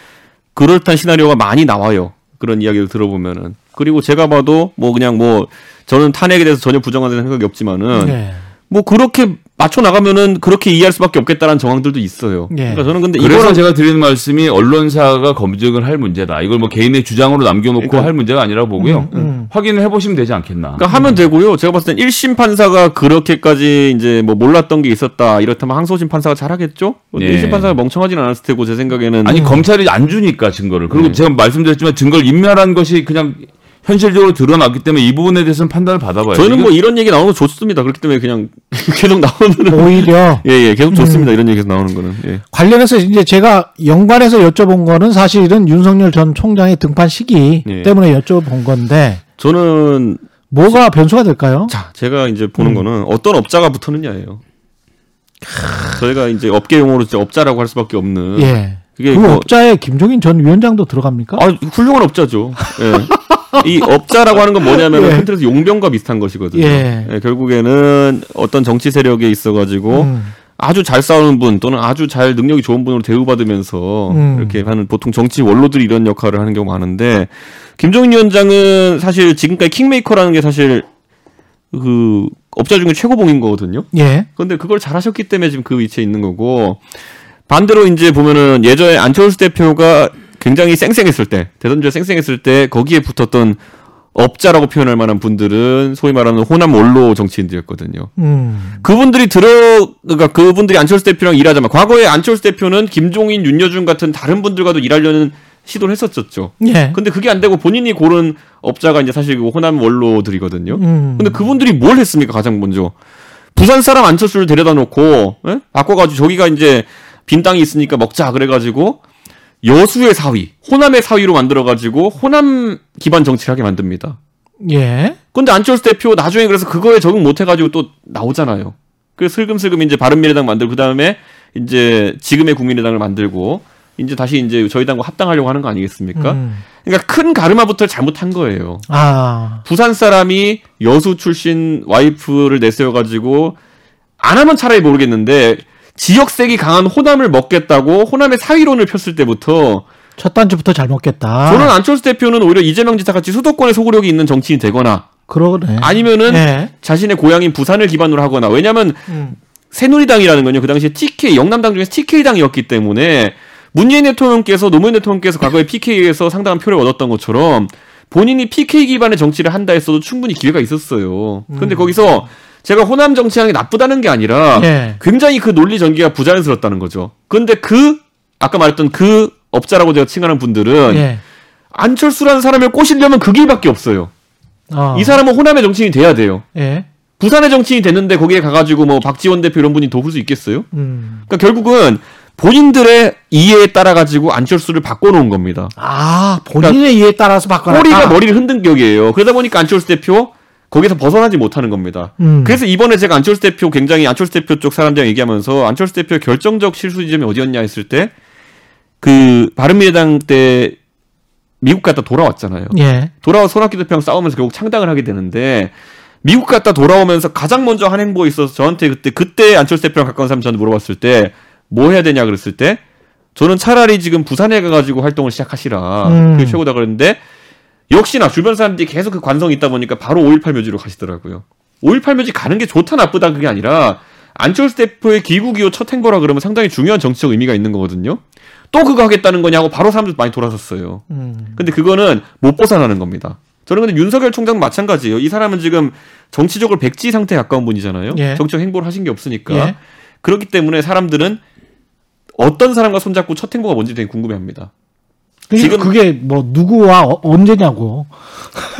그럴듯한 시나리오가 많이 나와요. 그런 이야기를 들어보면은 그리고 제가 봐도 뭐 그냥 뭐 저는 탄핵에 대해서 전혀 부정하는 생각이 없지만은 예. 뭐 그렇게 맞춰 나가면은 그렇게 이해할 수밖에 없겠다라는 정황들도 있어요. 예. 그러니까 저는 근데 그래서 이거는 제가 드리는 말씀이 언론사가 검증을 할 문제다. 이걸 뭐 개인의 주장으로 남겨놓고 그러니까- 할 문제가 아니라 보고요. 음, 음. 확인을 해보시면 되지 않겠나. 그러니까 하면 되고요. 제가 봤을 땐 1심 판사가 그렇게까지 이제 뭐 몰랐던 게 있었다. 이렇다면 항소심 판사가 잘하겠죠? 예. 1심 판사가 멍청하진 않았을 테고 제 생각에는 아니 검찰이 안 주니까 증거를. 그리고 네. 제가 말씀드렸지만 증거를 인멸한 것이 그냥 현실적으로 드러났기 때문에 이 부분에 대해서는 판단을 받아봐요. 저는 뭐 이런 얘기 나오는 거 좋습니다. 그렇기 때문에 그냥 계속 나오는 오히려 예, 예, 계속 좋습니다. 이런 얘기 계속 나오는 거는. 예. 관련해서 이제 제가 연관해서 여쭤본 거는 사실은 윤석열 전 총장의 등판 시기 예. 때문에 여쭤본 건데 저는 뭐가 변수가 될까요? 자, 제가 이제 보는 음. 거는 어떤 업자가 붙었느냐예요. 저희가 이제 업계 용어로 이제 업자라고 할 수밖에 없는. 예. 그게 그 뭐- 업자에 김종인 전 위원장도 들어갑니까? 아, 훌륭한 업자죠. 예. 이 업자라고 하는 건 뭐냐면 예. 큰 틀에서 용병과 비슷한 것이거든요. 예. 예, 결국에는 어떤 정치 세력에 있어가지고 음. 아주 잘 싸우는 분 또는 아주 잘 능력이 좋은 분으로 대우받으면서 음. 이렇게 하는 보통 정치 원로들이 이런 역할을 하는 경우가 많은데 김종인 위원장은 사실 지금까지 킹메이커라는 게 사실 그 업자 중에 최고봉인 거거든요. 예. 근데 그걸 잘하셨기 때문에 지금 그 위치에 있는 거고 반대로 이제 보면은 예전에 안철수 대표가 굉장히 쌩쌩했을 때 대선주에 쌩쌩했을 때 거기에 붙었던 업자라고 표현할 만한 분들은 소위 말하는 호남 원로 정치인들이었거든요. 음. 그분들이 들어 그러니까 그분들이 안철수 대표랑 일하자면 과거에 안철수 대표는 김종인, 윤여준 같은 다른 분들과도 일하려는 시도를 했었었죠. 예. 근데 그게 안 되고 본인이 고른 업자가 이제 사실 그 호남 원로들이거든요. 음. 근데 그분들이 뭘 했습니까? 가장 먼저 부산 사람 안철수를 데려다 놓고 예? 바꿔가지고 저기가 이제 빈 땅이 있으니까 먹자 그래가지고 여수의 사위, 호남의 사위로 만들어가지고 호남 기반 정치를 하게 만듭니다. 예. 근데 안철수 대표 나중에 그래서 그거에 적응 못 해가지고 또 나오잖아요. 그래서 슬금슬금 이제 바른미래당 만들고 그 다음에 이제 지금의 국민의당을 만들고 이제 다시 이제 저희 당과 합당하려고 하는 거 아니겠습니까? 음. 그러니까 큰 가르마부터 잘못한 거예요. 아. 부산 사람이 여수 출신 와이프를 내세워가지고 안 하면 차라리 모르겠는데 지역색이 강한 호남을 먹겠다고 호남의 사위론을 폈을 때부터 첫 단추부터 잘 먹겠다. 저는 안철수 대표는 오히려 이재명 지사 같이 수도권에 소구력이 있는 정치인이 되거나 그러네. 아니면은 예. 자신의 고향인 부산을 기반으로 하거나 왜냐하면 음. 새누리당이라는 건요 그 당시에 TK 영남당 중에 TK당이었기 때문에 문재인 대통령께서 노무현 대통령께서 과거에 PK에서 상당한 표를 얻었던 것처럼 본인이 PK 기반의 정치를 한다 했어도 충분히 기회가 있었어요. 근데 거기서 제가 호남 정치하는 게 나쁘다는 게 아니라 예. 굉장히 그 논리 전개가 부자연스럽다는 거죠. 근데 그 아까 말했던 그 업자라고 제가 칭하는 분들은 예. 안철수라는 사람을 꼬시려면 그 길밖에 없어요. 어. 이 사람은 호남의 정치인이 돼야 돼요. 예. 부산의 정치인이 됐는데 거기에 가가지고 뭐 박지원 대표 이런 분이 도울 수 있겠어요? 음. 그러니까 결국은 본인들의 이해에 따라 가지고 안철수를 바꿔놓은 겁니다. 아, 본인의 이해에 따라서 바꿔놨다. 꼬리가 머리를 흔든 격이에요. 그러다 보니까 안철수 대표 거기서 벗어나지 못하는 겁니다. 음. 그래서 이번에 제가 안철수 대표 굉장히 안철수 대표 쪽 사람들이랑 얘기하면서 안철수 대표의 결정적 실수 지점이 어디였냐 했을 때 그 바른미래당 때 미국 갔다 돌아왔잖아요. 예. 돌아와 손학규 대표랑 싸우면서 결국 창당을 하게 되는데 미국 갔다 돌아오면서 가장 먼저 한 행보에 있어서 저한테 그때 그때 안철수 대표랑 가까운 사람 저한테 물어봤을 때 뭐 해야 되냐 그랬을 때 저는 차라리 지금 부산에 가가지고 활동을 시작하시라 음. 그게 최고다 그랬는데 역시나 주변 사람들이 계속 그 관성이 있다 보니까 바로 5.18 묘지로 가시더라고요. 5.18 묘지 가는 게 좋다 나쁘다 그게 아니라 안철수 대표의 기구기호 첫 행보라 그러면 상당히 중요한 정치적 의미가 있는 거거든요. 또 그거 하겠다는 거냐고 바로 사람들 많이 돌아섰어요. 음. 근데 그거는 못 벗어나는 겁니다. 저는 근데 윤석열 총장 마찬가지예요. 이 사람은 지금 정치적으로 백지 상태에 가까운 분이잖아요. 예. 정치적 행보를 하신 게 없으니까. 예. 그렇기 때문에 사람들은 어떤 사람과 손잡고 첫 행보가 뭔지 되게 궁금해합니다. 지금 지금- 그게 뭐 누구와 어- 언제냐고.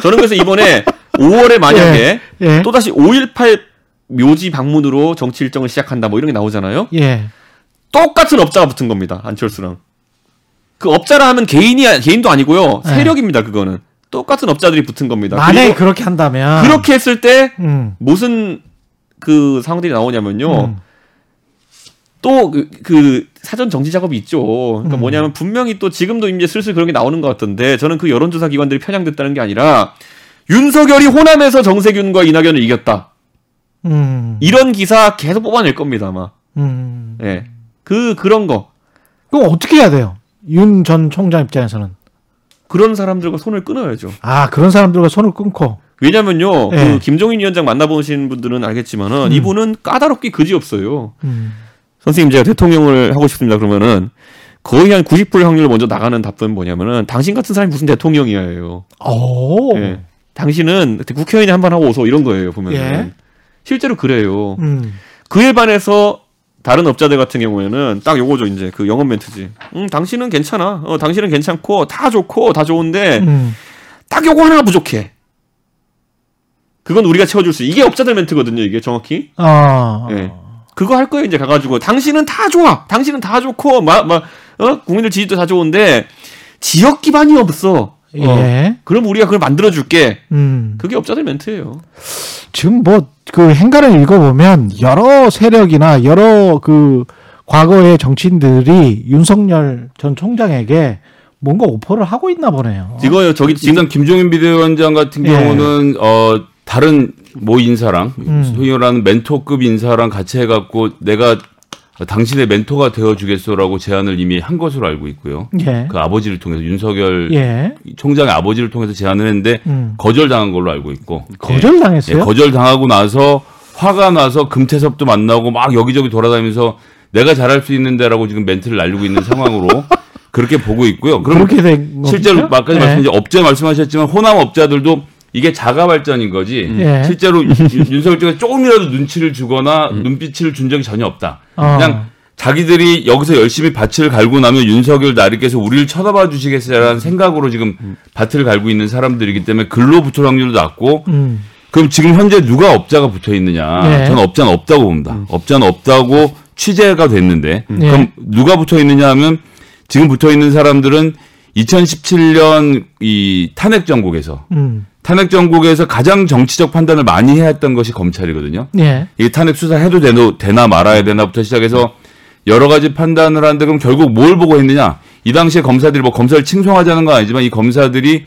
저는 그래서 이번에 5월에 만약에 예. 예. 또다시 5.18 묘지 방문으로 정치 일정을 시작한다 뭐 이런 게 나오잖아요. 예. 똑같은 업자가 붙은 겁니다. 안철수랑. 그 업자라 하면 개인이 개인도 아니고요. 네. 세력입니다. 그거는 똑같은 업자들이 붙은 겁니다. 만약에 그렇게 한다면 그렇게 했을 때 음. 무슨 그 상황들이 나오냐면요. 음. 또그 그 사전 정치 작업이 있죠. 그러니까 음. 뭐냐면 분명히 또 지금도 이제 슬슬 그런 게 나오는 것 같던데 저는 그 여론조사 기관들이 편향됐다는 게 아니라 윤석열이 호남에서 정세균과 이낙연을 이겼다. 음. 이런 기사 계속 뽑아낼 겁니다 아마. 음. 예. 그 그런 거 그럼 어떻게 해야 돼요? 윤 전 총장 입장에서는 그런 사람들과 손을 끊어야죠. 아 그런 사람들과 손을 끊고 왜냐면요. 예. 그 김종인 위원장 만나보신 분들은 알겠지만은 음. 이분은 까다롭게 그지 없어요. 음. 선생님 제가 대통령을 하고 싶습니다. 그러면은 거의 한 90% 확률로 먼저 나가는 답변은 뭐냐면은 당신 같은 사람이 무슨 대통령이야예요. 오. 예. 당신은 국회의원이 한 번 하고 오소 이런 거예요 보면은 예. 실제로 그래요. 음. 그에 반해서 다른 업자들 같은 경우에는 딱 요거죠 이제 그 영업 멘트지. 음 당신은 괜찮아. 어 당신은 괜찮고 다 좋고 다 좋은데 음. 딱 요거 하나가 부족해. 그건 우리가 채워줄 수. 이게 업자들 멘트거든요 이게 정확히. 아. 예. 그거 할 거예요 이제 가가지고 당신은 다 좋아. 당신은 다 좋고 막막 어? 국민들 지지도 다 좋은데 지역 기반이 없어. 예. 어. 그럼 우리가 그걸 만들어 줄게. 음. 그게 업자들 멘트예요. 지금 뭐 그 행간을 읽어보면 여러 세력이나 여러 그 과거의 정치인들이 윤석열 전 총장에게 뭔가 오퍼를 하고 있나 보네요. 이거요 저기 지금 김종인 비대위원장 같은 예. 경우는 어 다른 모 인사랑 음. 소위 말하는 멘토급 인사랑 같이 해갖고 내가 당신의 멘토가 되어주겠소라고 제안을 이미 한 것으로 알고 있고요. 예. 그 아버지를 통해서 윤석열 예. 총장의 아버지를 통해서 제안을 했는데 음. 거절당한 걸로 알고 있고 거절당했어요? 예, 거절당하고 나서 화가 나서 금태섭도 만나고 막 여기저기 돌아다니면서 내가 잘할 수 있는데라고 지금 멘트를 날리고 있는 상황으로 그렇게 보고 있고요. 그럼? 실제로 아까 예. 말씀드린 업자 말씀하셨지만 호남 업자들도 이게 자가 발전인 거지. 예. 실제로 윤- 윤석열 쪽에 조금이라도 눈치를 주거나 눈빛을 준 적이 전혀 없다. 어. 그냥 자기들이 여기서 열심히 밭을 갈고 나면 윤석열 나리께서 우리를 쳐다봐 주시겠어라는 생각으로 지금 밭을 갈고 있는 사람들이기 때문에 글로 붙을 확률도 낮고 음. 그럼 지금 현재 누가 업자가 붙어 있느냐? 네. 저는 업자는 없다고 봅니다. 업자는 없다고 취재가 됐는데 네. 그럼 누가 붙어 있느냐 하면 지금 붙어 있는 사람들은 2017년 이 탄핵 정국에서 음. 탄핵 정국에서 가장 정치적 판단을 많이 해야 했던 것이 검찰이거든요. 예. 이 탄핵 수사 해도 되나, 되나 말아야 되나부터 시작해서 여러 가지 판단을 하는데 그럼 결국 뭘 보고 했느냐? 이 당시에 검사들이 뭐 검사를 칭송하자는 건 아니지만 이 검사들이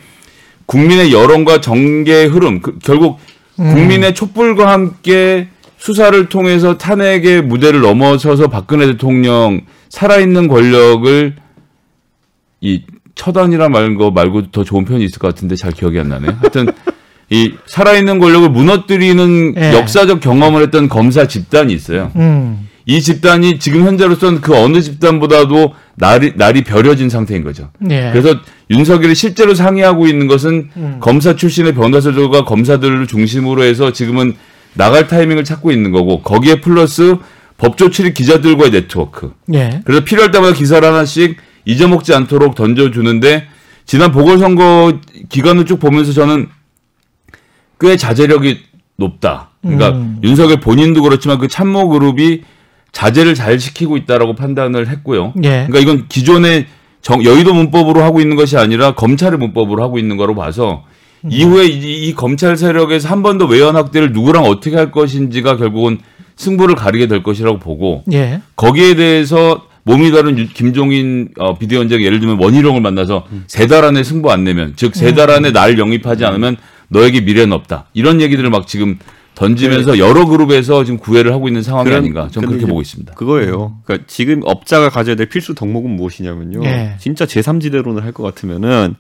국민의 여론과 정계의 흐름, 그, 결국 국민의 촛불과 함께 수사를 통해서 탄핵의 무대를 넘어서서 박근혜 대통령 살아있는 권력을 이 처단이라 말거 말고 더 좋은 표현이 있을 것 같은데 잘 기억이 안 나네. 하여튼 이 살아있는 권력을 무너뜨리는 예. 역사적 경험을 했던 검사 집단이 있어요. 음. 이 집단이 지금 현재로서는 그 어느 집단보다도 날이, 날이 벼려진 상태인 거죠. 예. 그래서 윤석열이 실제로 상의하고 있는 것은 음. 검사 출신의 변호사들과 검사들을 중심으로 해서 지금은 나갈 타이밍을 찾고 있는 거고 거기에 플러스 법조 출입 기자들과의 네트워크. 예. 그래서 필요할 때마다 기사를 하나씩 잊어먹지 않도록 던져주는데 지난 보궐선거 기간을 쭉 보면서 저는 꽤 자제력이 높다. 그러니까 음. 윤석열 본인도 그렇지만 그 참모 그룹이 자제를 잘 시키고 있다라고 판단을 했고요. 예. 그러니까 이건 기존의 정- 여의도 문법으로 하고 있는 것이 아니라 검찰의 문법으로 하고 있는 거로 봐서 음. 이후에 이, 이 검찰 세력에서 한 번 더 외연 확대를 누구랑 어떻게 할 것인지가 결국은 승부를 가리게 될 것이라고 보고 예. 거기에 대해서 몸이 다른 유- 김종인 어, 비대위원장이 예를 들면 원희룡을 만나서 세달 안에 승부 안 내면 즉 세 달 안에 날 영입하지 않으면 너에게 미래는 없다 이런 얘기들을 막 지금 던지면서 여러 그룹에서 지금 구애를 하고 있는 상황이 그런- 아닌가 저는 그렇게 보고 있습니다. 그거예요. 그러니까 지금 업자가 가져야 될 필수 덕목은 무엇이냐면요. 예. 진짜 제3지대론을 할 것 같으면은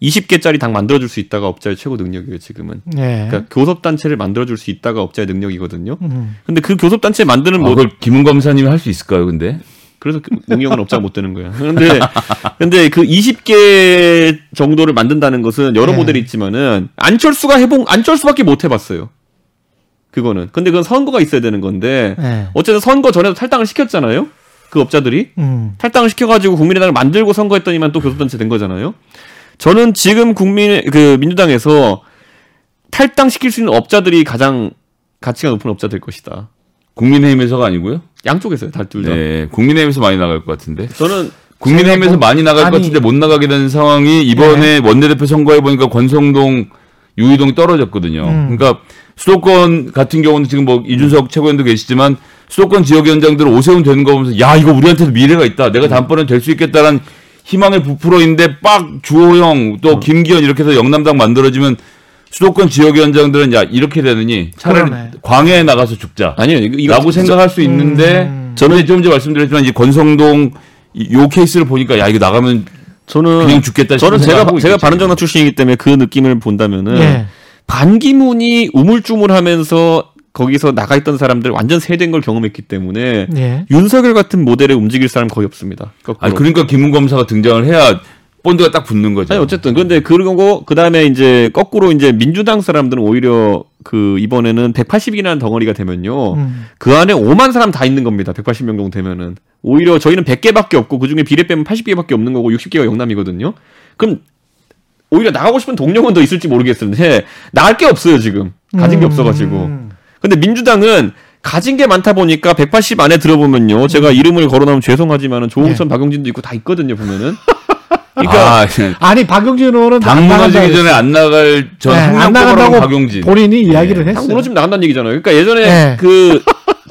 20개짜리 당 만들어줄 수 있다가 업자의 최고 능력이에요 지금은. 예. 그러니까 교섭단체를 만들어줄 수 있다가 업자의 능력이거든요. 음. 근데 그 교섭단체 만드는 아, 뭐 그걸 김은 검사님이 할 수 있을까요, 근데? 그래서 그 능력은 업자가 못 되는 거야. 근데 근데 그 20개 정도를 만든다는 것은 여러 네. 모델이 있지만은 안철수가 해본 안철수밖에 못 해봤어요. 그거는. 근데 그건 선거가 있어야 되는 건데 예. 어쨌든 선거 전에도 탈당을 시켰잖아요. 그 업자들이 음. 탈당을 시켜가지고 국민의당을 만들고 선거했더니만 또 교섭단체 된 거잖아요. 저는 지금 국민 그 민주당에서 탈당시킬 수 있는 업자들이 가장 가치가 높은 업자 될 것이다. 국민의힘에서가 아니고요? 양쪽에서요, 다둘 다. 네, 국민의힘에서 많이 나갈 것 같은데. 저는 국민의힘에서 뭐- 많이 나갈 아니- 것 같은데 못 나가게 된 상황이 이번에 원내대표 선거해 보니까 권성동, 유희동이 떨어졌거든요. 음. 그러니까 수도권 같은 경우는 지금 뭐 이준석 최고위원도 계시지만 수도권 지역위원장들 오세훈 되는 거 보면서 야 이거 우리한테도 미래가 있다. 내가 다음번엔 될 수 있겠다라는 희망을 부풀어 있는데 빡 주호영 또 김기현 이렇게 해서 영남당 만들어지면 수도권 지역 위원장들은 야 이렇게 되느니 차라리 그러네. 광해에 나가서 죽자. 아니요, 이거, 이거 라고 생각할 수 있는데 음. 저는 좀 전에 말씀드렸지만 이 권성동 이- 요 케이스를 보니까 야 이거 나가면 저는 그냥 죽겠다 저는 제가 제가 바른정당 출신이기 때문에 그 느낌을 본다면은 예. 반기문이 우물쭈물하면서 거기서 나가 있던 사람들 완전 세된 걸 경험했기 때문에 예. 윤석열 같은 모델에 움직일 사람 거의 없습니다. 거꾸로. 아니 그러니까 김문 검사가 등장을 해야 본드가 딱 붙는 거죠. 아니 어쨌든. 근데 그러고 그 다음에 이제 거꾸로 이제 민주당 사람들은 오히려 그 이번에는 180이라는 덩어리가 되면요. 음. 그 안에 5만 사람 다 있는 겁니다. 180명 정도 되면은. 오히려 저희는 100개밖에 없고 그 중에 비례 빼면 80개밖에 없는 거고 60개가 영남이거든요. 그럼 오히려 나가고 싶은 동료는 더 있을지 모르겠는데 나갈 게 없어요 지금. 가진 게 음. 없어가지고. 근데 민주당은 가진 게 많다 보니까 180 안에 들어보면요. 제가 이름을 거론하면 죄송하지만 은 조홍천 예. 박용진도 있고 다 있거든요 보면은 그러니까 아, 아니 박용진 의원은 당 무너지기 전에 안 나갈 전 네, 한안 나간다고 박용진. 본인이 이야기를 당 했어요. 무너지면 나간다는 얘기잖아요. 그러니까 예전에 예. 그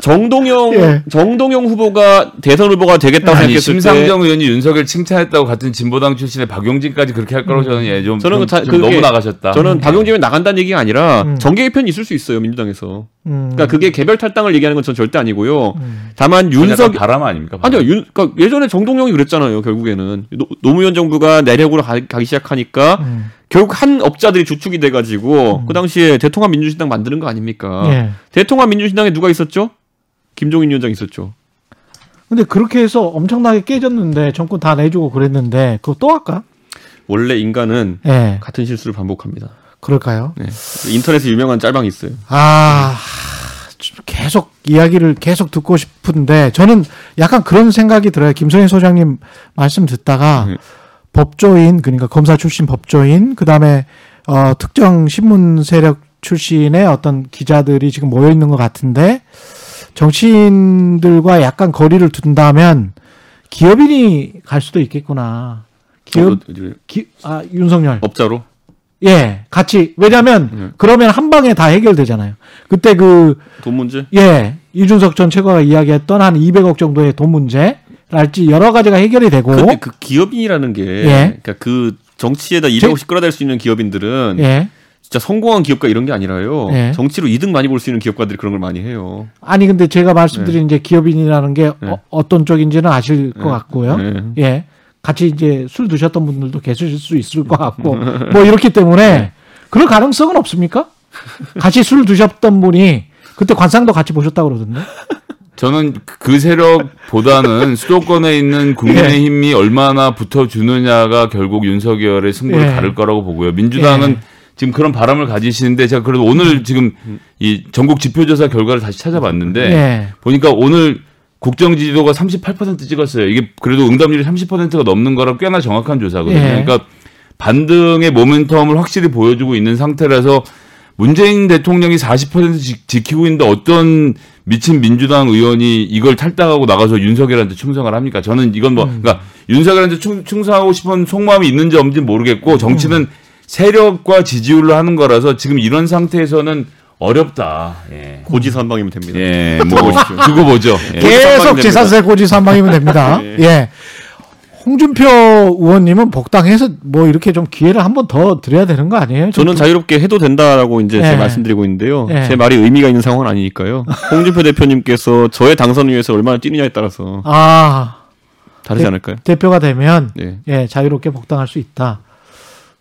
정동영 예. 정동영 후보가 대선 후보가 되겠다고 아니 생각했을 때 심상정 의원이 윤석열 칭찬했다고 같은 진보당 출신의 박용진까지 그렇게 할 거라고 저는 예, 좀, 저는 좀, 그 다- 좀 그게- 너무 나가셨다. 저는 박용진이 나간다는 얘기가 아니라 음. 정계 개편이 있을 수 있어요 민주당에서. 음. 그러니까 그게 개별 탈당을 얘기하는 건 전 절대 아니고요. 음. 다만 윤석 바람 아닙니까? 바람. 아니요, 윤, 그러니까 예전에 정동영이 그랬잖아요. 결국에는 노, 노무현 정부가 내력으로 가, 기 시작하니까 음. 결국 한 업자들이 주축이 돼가지고 그 당시에 대통합 민주신당 만드는 거 아닙니까? 예. 대통합 민주신당에 누가 있었죠? 김종인 위원장 있었죠. 근데 그렇게 해서 엄청나게 깨졌는데 정권 다 내주고 그랬는데 그거 또 할까? 원래 인간은 예. 같은 실수를 반복합니다. 그럴까요? 네. 인터넷에 유명한 짤방이 있어요. 아, 좀 계속 이야기를 계속 듣고 싶은데 저는 약간 그런 생각이 들어요. 김성현 소장님 말씀 듣다가 네. 법조인 그러니까 검사 출신 법조인 그다음에 어 특정 신문 세력 출신의 어떤 기자들이 지금 모여 있는 것 같은데 정치인들과 약간 거리를 둔다면 기업인이 갈 수도 있겠구나. 기업 어, 기, 아 윤석열 업자로 예 같이 왜냐하면 음. 그러면 한 방에 다 해결되잖아요. 그때 그 돈 문제. 예, 이준석 전 최고가 이야기했던 한 200억 정도의 돈 문제 랄지 여러 가지가 해결이 되고, 근데 그 기업인이라는 게 예. 그러니까 그 정치에다 200억씩 끌어댈 수 있는 기업인들은 예. 진짜 성공한 기업가 이런 게 아니라요. 예. 정치로 이득 많이 볼 수 있는 기업가들이 그런 걸 많이 해요. 아니 근데 제가 말씀드린 이제 기업인이라는 게 네. 어, 떤 쪽인지는 아실 것 같고요. 네. 예, 같이 이제 술 드셨던 분들도 계실 수 있을 것 같고, 뭐 이렇기 때문에 그럴 가능성은 없습니까? 같이 술 드셨던 분이 그때 관상도 같이 보셨다고 그러던데. 저는 그 세력보다는 수도권에 있는 국민의힘이 얼마나 붙어주느냐가 결국 윤석열의 승부를 예. 가를 거라고 보고요. 민주당은 예. 지금 그런 바람을 가지시는데 제가 그래도 오늘 지금 이 전국 지표조사 결과를 다시 찾아봤는데 예. 보니까 오늘 국정 지지도가 38% 찍었어요. 이게 그래도 응답률이 30%가 넘는 거랑 꽤나 정확한 조사거든요. 예. 그러니까 반등의 모멘텀을 확실히 보여주고 있는 상태라서 문재인 대통령이 40% 지, 지키고 있는데 어떤 미친 민주당 의원이 이걸 탈당하고 나가서 윤석열한테 충성을 합니까? 저는 이건 뭐, 그러니까 윤석열한테 충, 충성하고 싶은 속마음이 있는지 없는지 모르겠고 정치는 세력과 지지율로 하는 거라서 지금 이런 상태에서는 어렵다. 예. 고지선방이면 됩니다. 예, 뭐 그거 보죠. 예. 계속. 재산세 고지산방이면 됩니다. 예. 예. 홍준표 의원님은 복당해서 뭐 이렇게 좀 기회를 한 번 더 드려야 되는 거 아니에요? 좀 저는 자유롭게 해도 된다라고 이제 예. 제가 말씀드리고 있는데요. 예. 제 말이 의미가 있는 상황은 아니니까요. 홍준표 대표님께서 저의 당선을 위해서 얼마나 뛰느냐에 따라서 아 다르지 네. 않을까요? 대표가 되면 네. 예 자유롭게 복당할 수 있다.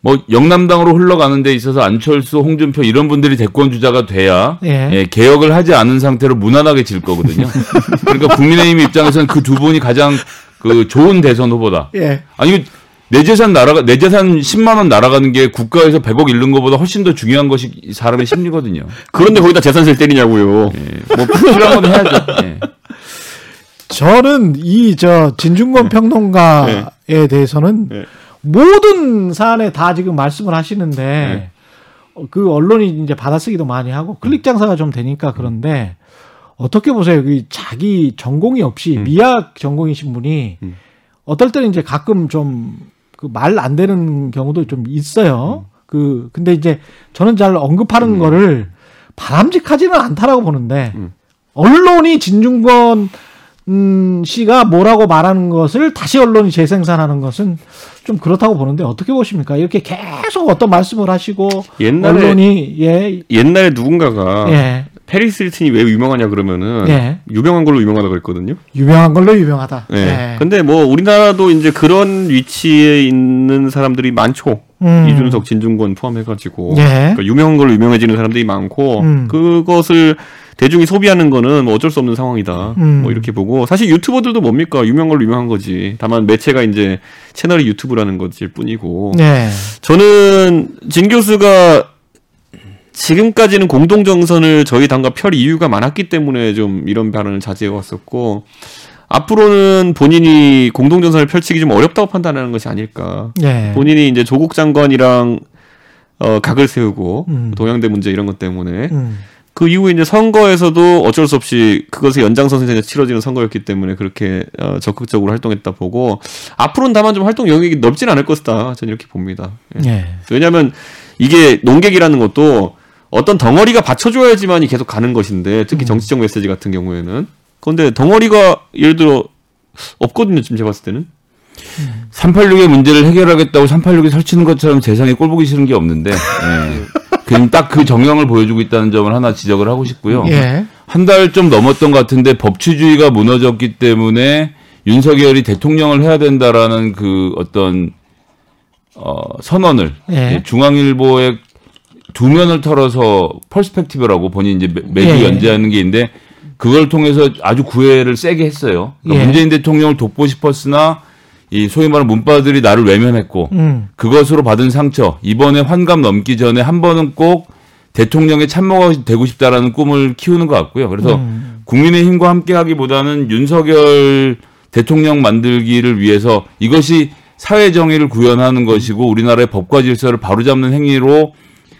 뭐 영남당으로 흘러가는 데 있어서 안철수, 홍준표 이런 분들이 대권 주자가 돼야 예. 예, 개혁을 하지 않은 상태로 무난하게 질 거거든요. 그러니까 국민의힘 입장에서는 그 두 분이 가장 그 좋은 대선 후보다. 예. 아니 내 재산 날아가 내 재산 10만 원 날아가는 게 국가에서 100억 잃는 것보다 훨씬 더 중요한 것이 이 사람의 심리거든요. 그런데 거기다 재산세를 때리냐고요. 예, 뭐 필요한 건 해야죠. 예. 저는 이 저 진중권 평론가에 대해서는 네. 모든 사안에 다 지금 말씀을 하시는데 어, 그 언론이 이제 받아쓰기도 많이 하고 클릭 장사가 좀 되니까 그런데 어떻게 보세요? 그 자기 전공이 없이 미학 전공이신 분이 음. 어떨 때는 이제 가끔 좀 그 말 안 되는 경우도 좀 있어요. 그 근데 이제 저는 잘 언급하는 거를 바람직하지는 않다라고 보는데 음. 언론이 진중권 음, 씨가 뭐라고 말하는 것을 다시 언론이 재생산하는 것은 좀 그렇다고 보는데 어떻게 보십니까? 이렇게 계속 어떤 말씀을 하시고 옛날에- 언론이 예, 옛날에 누군가가 예, 페리스 힐튼이 왜 유명하냐 그러면은 예. 유명한 걸로 유명하다 그랬거든요. 유명한 걸로 유명하다. 예. 예. 근데 뭐 우리나라도 이제 그런 위치에 있는 사람들이 많죠. 음. 이준석, 진중권 포함해가지고 예. 그러니까 유명한 걸로 유명해지는 사람들이 많고 음. 그것을 대중이 소비하는 거는 뭐 어쩔 수 없는 상황이다. 음. 뭐 이렇게 보고 사실 유튜버들도 뭡니까 유명한 걸로 유명한 거지. 다만 매체가 이제 채널이 유튜브라는 것일 뿐이고 네. 저는 진 교수가 지금까지는 공동 정선을 저희 당과 펼 이유가 많았기 때문에 좀 이런 발언을 자제해 왔었고 앞으로는 본인이 공동 정선을 펼치기 좀 어렵다고 판단하는 것이 아닐까. 예. 본인이 이제 조국 장관이랑 어 각을 세우고 음. 동양대 문제 이런 것 때문에 음. 그 이후에 이제 선거에서도 어쩔 수 없이 그것의 연장선상에서 치러지는 선거였기 때문에 그렇게 어, 적극적으로 활동했다 보고 앞으로는 다만 좀 활동 영역이 넓진 않을 것이다 저는 이렇게 봅니다. 예. 예. 왜냐하면 이게 농객이라는 것도 어떤 덩어리가 받쳐줘야지만이 계속 가는 것인데 음. 특히 정치적 메시지 같은 경우에는 그런데 덩어리가 예를 들어 없거든요 지금 제가 봤을 때는 386의 문제를 해결하겠다고 386이 설치는 것처럼 세상에 꼴 보기 싫은 게 없는데 예. 그럼 딱 그 정형을 보여주고 있다는 점을 하나 지적을 하고 싶고요. 예. 한달 좀 넘었던 것 같은데 법치주의가 무너졌기 때문에 윤석열이 대통령을 해야 된다라는 그 어떤 어, 선언을 예. 예, 중앙일보의 두 면을 털어서 perspective라고 본인 이제 매- 매주 예. 연재하는 게 있는데 그걸 통해서 아주 구애를 세게 했어요. 그러니까 예. 문재인 대통령을 돕고 싶었으나 이 소위 말하는 문바들이 나를 외면했고 음. 그것으로 받은 상처 이번에 환갑 넘기 전에 한 번은 꼭 대통령의 참모가 되고 싶다라는 꿈을 키우는 것 같고요. 그래서 음. 국민의힘과 함께하기보다는 윤석열 대통령 만들기를 위해서 이것이 사회 정의를 구현하는 것이고 우리나라의 법과 질서를 바로잡는 행위로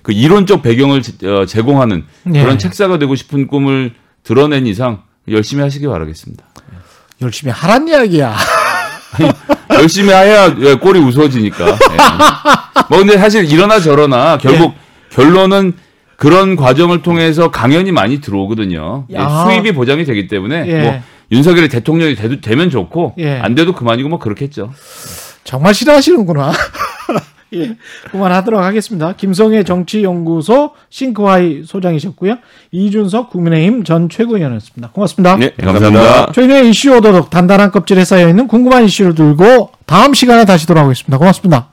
그 이론적 배경을 제- 어, 제공하는 네. 그런 책사가 되고 싶은 꿈을 드러낸 이상 열심히 하시기 바라겠습니다. 열심히 하란 이야기야. 열심히 해야 예, 꼴이 우스워지니까. 예. 뭐 근데 사실 이러나 저러나 결국 결론은 그런 과정을 통해서 강연이 많이 들어오거든요. 예, 야. 수입이 보장이 되기 때문에 예. 뭐 윤석열이 대통령이 되, 되면 좋고 예. 안 돼도 그만이고 뭐 그렇겠죠. 정말 싫어하시는구나. 예, 그만하도록 하겠습니다. 김성애 정치연구소 싱크와이 소장이셨고요. 이준석 국민의힘 전 최고위원이었습니다. 고맙습니다. 네, 감사합니다. 감사합니다. 저희는 이슈 오도독 단단한 껍질에 쌓여있는 궁금한 이슈를 들고 다음 시간에 다시 돌아오겠습니다. 고맙습니다.